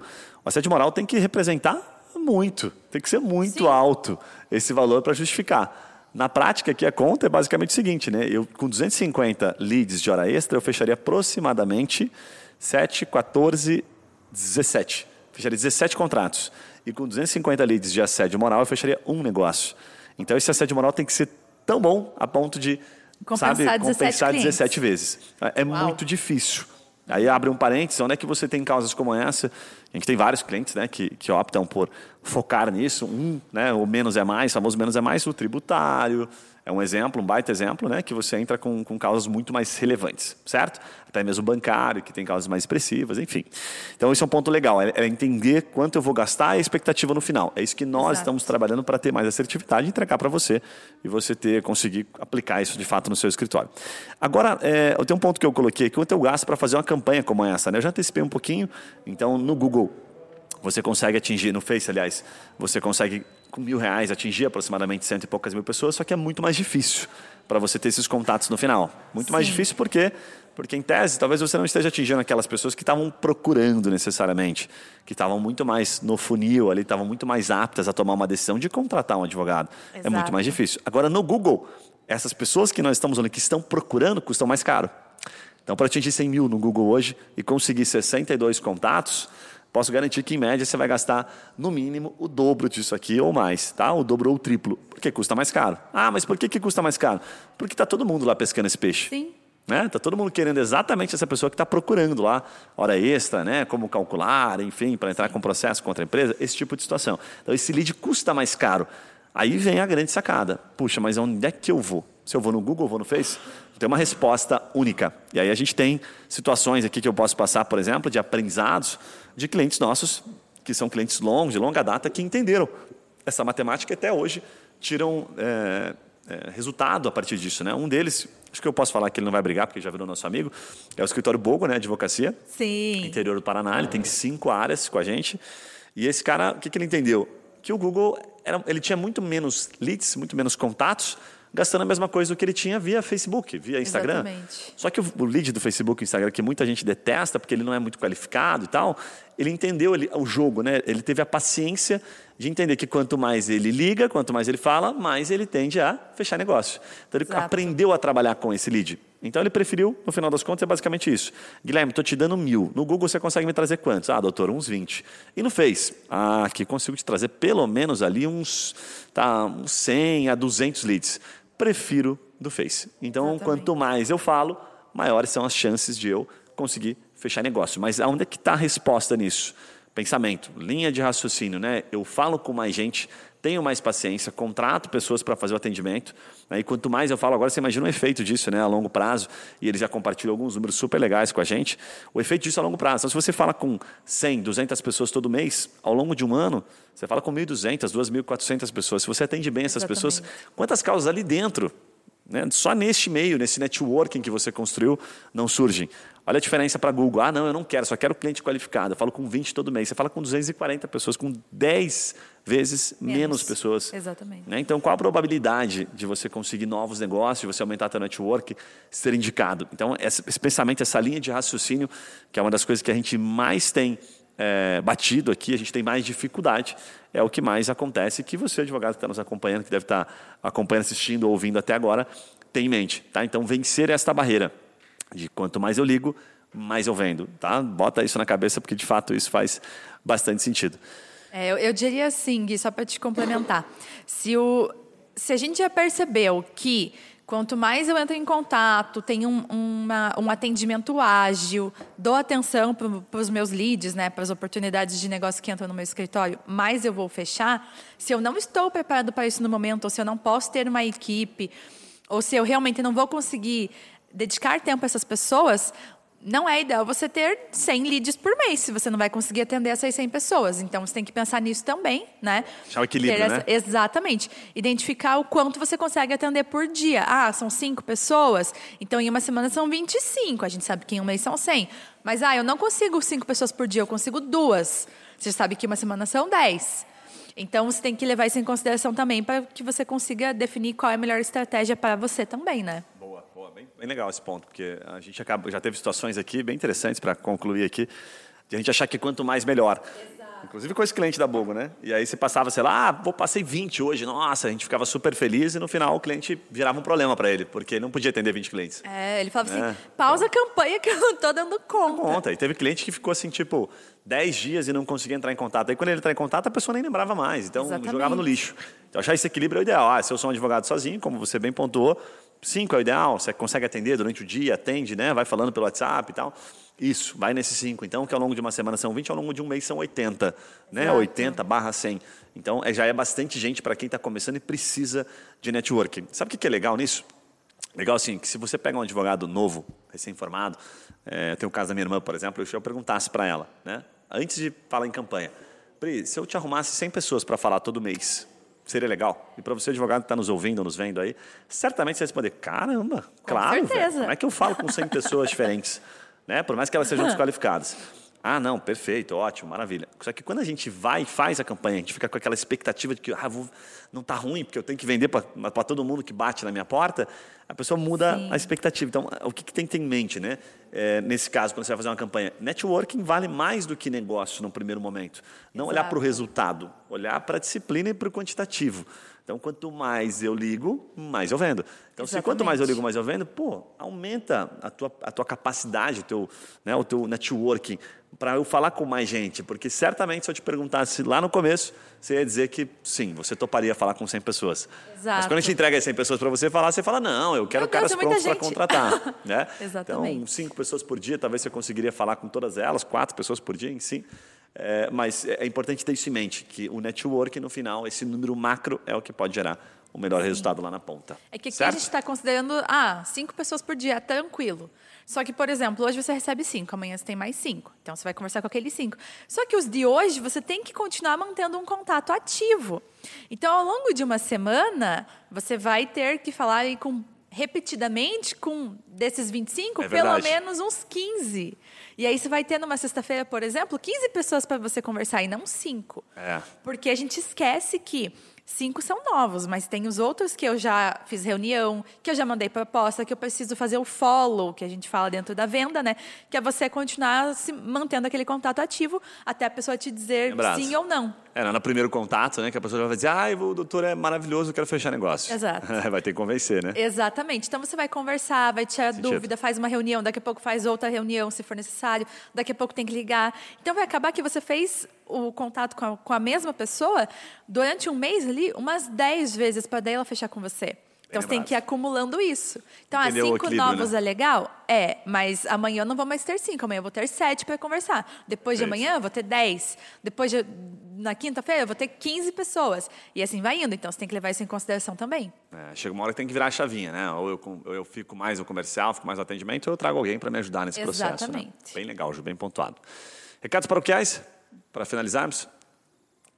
o assédio moral tem que representar muito, tem que ser muito Sim. alto esse valor para justificar. Na prática, aqui a conta é basicamente o seguinte, né? Eu, com 250 leads de hora extra, eu fecharia aproximadamente 7, 14, 17. Fecharia 17 contratos. E com 250 leads de assédio moral, eu fecharia um negócio. Então, esse assédio moral tem que ser tão bom a ponto de Compensar sabe, 17 compensar clientes. 17 vezes. É Uau. muito difícil. Aí abre um parênteses, onde é que você tem causas como essa? A gente tem vários clientes né, que, que optam por focar nisso. Um, né, o menos é mais, famoso menos é mais, o tributário. É um exemplo, um baita exemplo, né, que você entra com, com causas muito mais relevantes, certo? Até mesmo bancário, que tem causas mais expressivas, enfim. Então, esse é um ponto legal, é, é entender quanto eu vou gastar e a expectativa no final. É isso que nós Exato. estamos trabalhando para ter mais assertividade e entregar para você e você ter conseguir aplicar isso de fato no seu escritório. Agora, é, eu tenho um ponto que eu coloquei, quanto eu gasto para fazer uma campanha como essa. Né? Eu já antecipei um pouquinho, então no Google você consegue atingir, no Face, aliás, você consegue com mil reais atingir aproximadamente cento e poucas mil pessoas, só que é muito mais difícil para você ter esses contatos no final. Muito mais Sim. difícil porque, porque, em tese, talvez você não esteja atingindo aquelas pessoas que estavam procurando necessariamente, que estavam muito mais no funil ali, estavam muito mais aptas a tomar uma decisão de contratar um advogado. É muito Exato. mais difícil. Agora, no Google, essas pessoas que nós estamos olhando, que estão procurando, custam mais caro. Então, para atingir 100 mil no Google hoje e conseguir 62 contatos, posso garantir que, em média, você vai gastar, no mínimo, o dobro disso aqui ou mais, tá? O dobro ou o triplo, porque custa mais caro. Ah, mas por que, que custa mais caro? Porque está todo mundo lá pescando esse peixe. Sim. Né? Tá todo mundo querendo exatamente essa pessoa que está procurando lá hora extra, né? Como calcular, enfim, para entrar com processo contra a empresa, esse tipo de situação. Então esse lead custa mais caro. Aí vem a grande sacada. Puxa, mas onde é que eu vou? Se eu vou no Google, vou no Face, tem uma resposta única. E aí a gente tem situações aqui que eu posso passar, por exemplo, de aprendizados de clientes nossos que são clientes longos, de longa data, que entenderam essa matemática e até hoje tiram é, é, resultado a partir disso. Né? Um deles, acho que eu posso falar que ele não vai brigar, porque já virou nosso amigo, é o escritório Bogo, né, advocacia, Sim. interior do Paraná. Ele tem cinco áreas com a gente. E esse cara, o que, que ele entendeu? Que o Google era, ele tinha muito menos leads, muito menos contatos, gastando a mesma coisa do que ele tinha via Facebook, via Instagram. Exatamente. Só que o, o lead do Facebook e Instagram, que muita gente detesta porque ele não é muito qualificado e tal, ele entendeu ele- o jogo, né? Ele teve a paciência de entender que quanto mais ele liga, quanto mais ele fala, mais ele tende a fechar negócio. Então ele Exato. aprendeu a trabalhar com esse lead. Então ele preferiu, no final das contas, é basicamente isso. Guilherme, estou te dando mil. No Google você consegue me trazer quantos? Ah, doutor, uns 20. E no Face? Ah, aqui consigo te trazer pelo menos ali uns, tá, uns 100 a 200 leads. Prefiro do Face. Então, quanto mais eu falo, maiores são as chances de eu conseguir fechar negócio. Mas aonde é que está a resposta nisso? Pensamento, linha de raciocínio, né? Eu falo com mais gente, tenho mais paciência, contrato pessoas para fazer o atendimento. Né? E quanto mais eu falo, agora você imagina o efeito disso, né? A longo prazo. E ele já compartilhou alguns números super legais com a gente. O efeito disso a longo prazo. Então, se você fala com 100, 200 pessoas todo mês, ao longo de um ano, você fala com 1.200, 2.400 pessoas. Se você atende bem essas pessoas, Exatamente. quantas causas ali dentro né? Só neste meio, nesse networking que você construiu, não surgem. Olha a diferença para Google. Ah, não, eu não quero, só quero cliente qualificado. Eu falo com 20 todo mês. Você fala com 240 pessoas, com 10 vezes menos, Menos. pessoas. Exatamente. Né? Então, qual a probabilidade de você conseguir novos negócios, de você aumentar seu network, ser indicado? Então, esse, esse pensamento, essa linha de raciocínio, que é uma das coisas que a gente mais tem é, batido aqui, a gente tem mais dificuldade, é o que mais acontece, que você, advogado que está nos acompanhando, que deve estar acompanhando, assistindo ou ouvindo até agora, tem em mente. Tá? Então, vencer esta barreira de quanto mais eu ligo, mais eu vendo. Tá? Bota isso na cabeça, porque de fato isso faz bastante sentido. É, eu, eu diria assim, Gui, só para te complementar. Se, o, se a gente já percebeu que quanto mais eu entro em contato, tenho um, uma- um atendimento ágil, dou atenção para os meus leads, né, para as oportunidades de negócio que entram no meu escritório, mais eu vou fechar. Se eu não estou preparado para isso no momento, ou se eu não posso ter uma equipe, ou se eu realmente não vou conseguir dedicar tempo a essas pessoas, não é ideal você ter 100 leads por mês, se você não vai conseguir atender essas 100 pessoas. Então, você tem que pensar nisso também, né? Achar o equilíbrio, essa- né? Exatamente. Identificar o quanto você consegue atender por dia. Ah, são 5 pessoas, então em uma semana são 25. A gente sabe que em um mês são 100. Mas, ah, eu não consigo 5 pessoas por dia, eu consigo duas. Você sabe que uma semana são 10. Então, você tem que levar isso em consideração também para que você consiga definir qual é a melhor estratégia para você também, né? Bem, bem legal esse ponto, porque a gente acaba, já teve situações aqui bem interessantes para concluir aqui, de a gente achar que quanto mais melhor. Inclusive com esse cliente da Bogo, né? E aí você passava, sei lá, ah, vou passei 20 hoje, nossa, a gente ficava super feliz e no final o cliente virava um problema para ele, porque ele não podia atender 20 clientes. É, ele falava É. assim, pausa a campanha que eu não tô dando conta. Conta. E teve cliente que ficou assim, tipo, 10 dias e não conseguia entrar em contato. Aí quando ele entrar em contato, a pessoa nem lembrava mais. Então Exatamente. jogava no lixo. Então achar esse equilíbrio é o ideal. Ah, se eu sou um advogado sozinho, como você bem pontuou, 5 é o ideal. Você consegue atender durante o dia, atende, né? Vai falando pelo WhatsApp e tal. Isso, vai nesses 5. Então, que ao longo de uma semana são 20, ao longo de um mês são 80. Né? Exato. 80 barra 100. Então, é, já é bastante gente para quem está começando e precisa de networking. Sabe o que que é legal nisso? Legal assim, que se você pega um advogado novo, recém-formado, é, tem o caso da minha irmã, por exemplo, eu, eu perguntasse para ela, né, antes de falar em campanha, Pri, se eu te arrumasse 100 pessoas para falar todo mês, seria legal? E para você, advogado que está nos ouvindo, nos vendo aí, certamente você vai responder, caramba, claro, velho, certeza. como é que eu falo com 100 pessoas diferentes? Né? Por mais que elas sejam [laughs] desqualificadas. Ah, não, perfeito, ótimo, maravilha. Só que quando a gente vai e faz a campanha, a gente fica com aquela expectativa de que ah, vou, não está ruim, porque eu tenho que vender para todo mundo que bate na minha porta, a pessoa muda Sim. a expectativa. Então, o que, que tem que ter em mente, né? É, nesse caso, quando você vai fazer uma campanha, networking vale mais do que negócio no primeiro momento. Não olhar Exato. para o resultado, olhar para a disciplina e para o quantitativo. Então, quanto mais eu ligo, mais eu vendo. Então, se quanto mais eu ligo, mais eu vendo, pô, aumenta a tua, a tua capacidade, o teu, né, o teu networking, para eu falar com mais gente. Porque certamente, se eu te perguntasse lá no começo, você ia dizer que sim, você toparia falar com 100 pessoas. Mas Exato. quando a gente entrega as 100 pessoas para você falar, você fala, não, eu quero Meu Deus, caras é muita prontos para contratar. [laughs] né? Exatamente. Então, cinco pessoas por dia, talvez você conseguiria falar com todas elas, quatro pessoas por dia em si. É, mas é importante ter isso em mente, que o network, no final, esse número macro é o que pode gerar o melhor resultado lá na ponta. É que aqui certo? a gente está considerando, ah, cinco pessoas por dia, tranquilo. Só que, por exemplo, hoje você recebe cinco, amanhã você tem mais cinco. Então você vai conversar com aqueles cinco. Só que os de hoje você tem que continuar mantendo um contato ativo. Então, ao longo de uma semana, você vai ter que falar com repetidamente com desses 25, É pelo menos uns 15. E aí você vai ter numa sexta-feira, por exemplo, 15 pessoas para você conversar e não cinco. É. Porque a gente esquece que cinco são novos, mas tem os outros que eu já fiz reunião, que eu já mandei proposta, que eu preciso fazer o follow, que a gente fala dentro da venda, né? Que é você continuar se mantendo aquele contato ativo até a pessoa te dizer Lembrado. sim ou não. É, no primeiro contato, né? Que a pessoa vai dizer, ah, o doutor é maravilhoso, eu quero fechar negócio. Exato. [laughs] vai ter que convencer, né? Exatamente. Então você vai conversar, vai tirar Sentido. dúvida, faz uma reunião, daqui a pouco faz outra reunião, se for necessário, daqui a pouco tem que ligar. Então vai acabar que você fez o contato com a, com a mesma pessoa durante um mês ali, umas 10 vezes para daí ela fechar com você. Então você tem que ir acumulando isso. Então, ah, cinco novos né? é legal? É, mas amanhã eu não vou mais ter cinco, amanhã eu vou ter sete para conversar. Depois de amanhã eu vou ter dez. Depois de, na quinta-feira eu vou ter 15 pessoas. E assim vai indo. Então você tem que levar isso em consideração também. É, chega uma hora que tem que virar a chavinha, né? Ou eu, ou eu fico mais no comercial, fico mais no atendimento, ou eu trago alguém para me ajudar nesse Exatamente. processo. Né? Bem legal, Ju, bem pontuado. Recados paroquiais, para finalizarmos?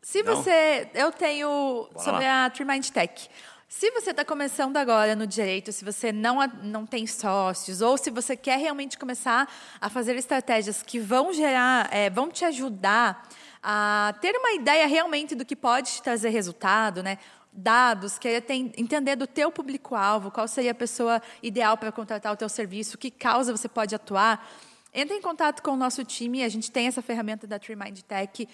Se não? você. Eu tenho Bora sobre lá. a Trimind Tech. Se você está começando agora no direito, se você não, não tem sócios, ou se você quer realmente começar a fazer estratégias que vão gerar, é, vão te ajudar a ter uma ideia realmente do que pode te trazer resultado, né? dados, querer entender do teu público-alvo, qual seria a pessoa ideal para contratar o teu serviço, que causa você pode atuar, entre em contato com o nosso time, a gente tem essa ferramenta da TreeMind Tech,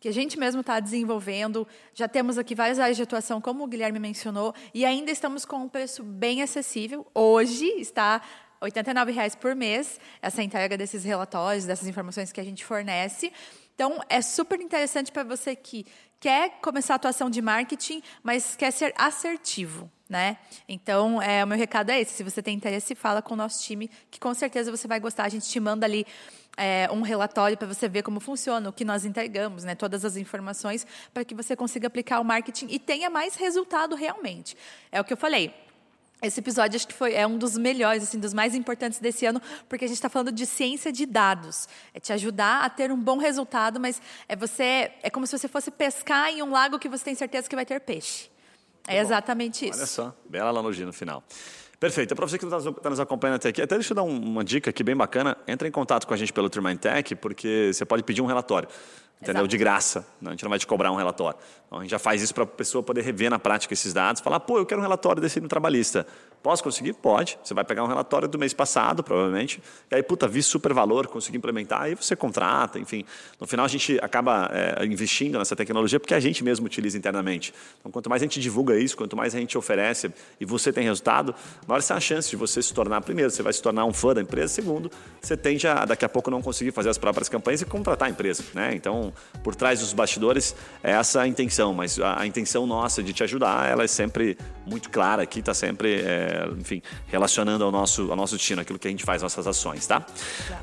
que a gente mesmo está desenvolvendo. Já temos aqui várias áreas de atuação, como o Guilherme mencionou, e ainda estamos com um preço bem acessível. Hoje está R$ 89,00 por mês, essa entrega desses relatórios, dessas informações que a gente fornece. Então, é super interessante para você que quer começar a atuação de marketing, mas quer ser assertivo. Né? Então, é, o meu recado é esse. Se você tem interesse, fala com o nosso time, que com certeza você vai gostar. A gente te manda ali é, um relatório para você ver como funciona, o que nós entregamos, né? todas as informações, para que você consiga aplicar o marketing e tenha mais resultado realmente. É o que eu falei. Esse episódio acho que foi é um dos melhores, assim, dos mais importantes desse ano, porque a gente está falando de ciência de dados. É te ajudar a ter um bom resultado, mas é você é como se você fosse pescar em um lago que você tem certeza que vai ter peixe. É exatamente isso. Olha só, bela analogia no final. Perfeito. Para você que está tá nos acompanhando até aqui, até deixa eu dar uma dica aqui bem bacana. Entra em contato com a gente pelo Trimind Tech, porque você pode pedir um relatório entendeu? Exato. De graça. Né? A gente não vai te cobrar um relatório. Então, a gente já faz isso para a pessoa poder rever na prática esses dados, falar, pô, eu quero um relatório desse no trabalhista. Posso conseguir? Pode. Você vai pegar um relatório do mês passado, provavelmente, e aí, puta, vi super valor, consegui implementar, aí você contrata, enfim. No final, a gente acaba é, investindo nessa tecnologia porque a gente mesmo utiliza internamente. Então, quanto mais a gente divulga isso, quanto mais a gente oferece e você tem resultado, maior é a chance de você se tornar, primeiro, você vai se tornar um fã da empresa, segundo, você tende a, daqui a pouco, não conseguir fazer as próprias campanhas e contratar a empresa. Né? Então, por trás dos bastidores, é essa a intenção, mas a, a intenção nossa de te ajudar, ela é sempre muito clara aqui, está sempre... É, enfim, relacionando ao nosso, ao nosso destino, aquilo que a gente faz, nossas ações, tá?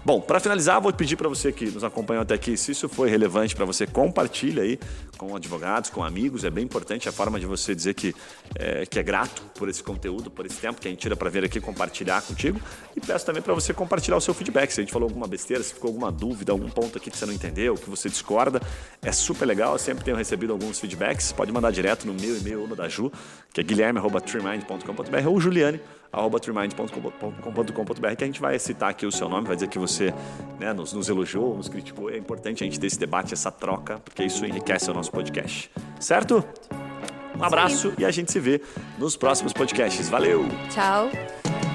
Bom, para finalizar, vou pedir para você que nos acompanhou até aqui, se isso foi relevante para você, compartilha aí com advogados, com amigos, é bem importante a forma de você dizer que é, que é grato por esse conteúdo, por esse tempo que a gente tira para vir aqui compartilhar contigo e peço também para você compartilhar o seu feedback, se a gente falou alguma besteira, se ficou alguma dúvida, algum ponto aqui que você não entendeu, que você discorda, é super legal, eu sempre tenho recebido alguns feedbacks, pode mandar direto no meu e-mail ou no da Ju, que é guilherme.trimind.com.br ou juliane.trimind.com.br que a gente vai citar aqui o seu nome, vai dizer que você né, nos, nos elogiou, nos criticou. É importante a gente ter esse debate, essa troca, porque isso enriquece o nosso podcast. Certo? Um abraço Sim. e a gente se vê nos próximos podcasts. Valeu! Tchau!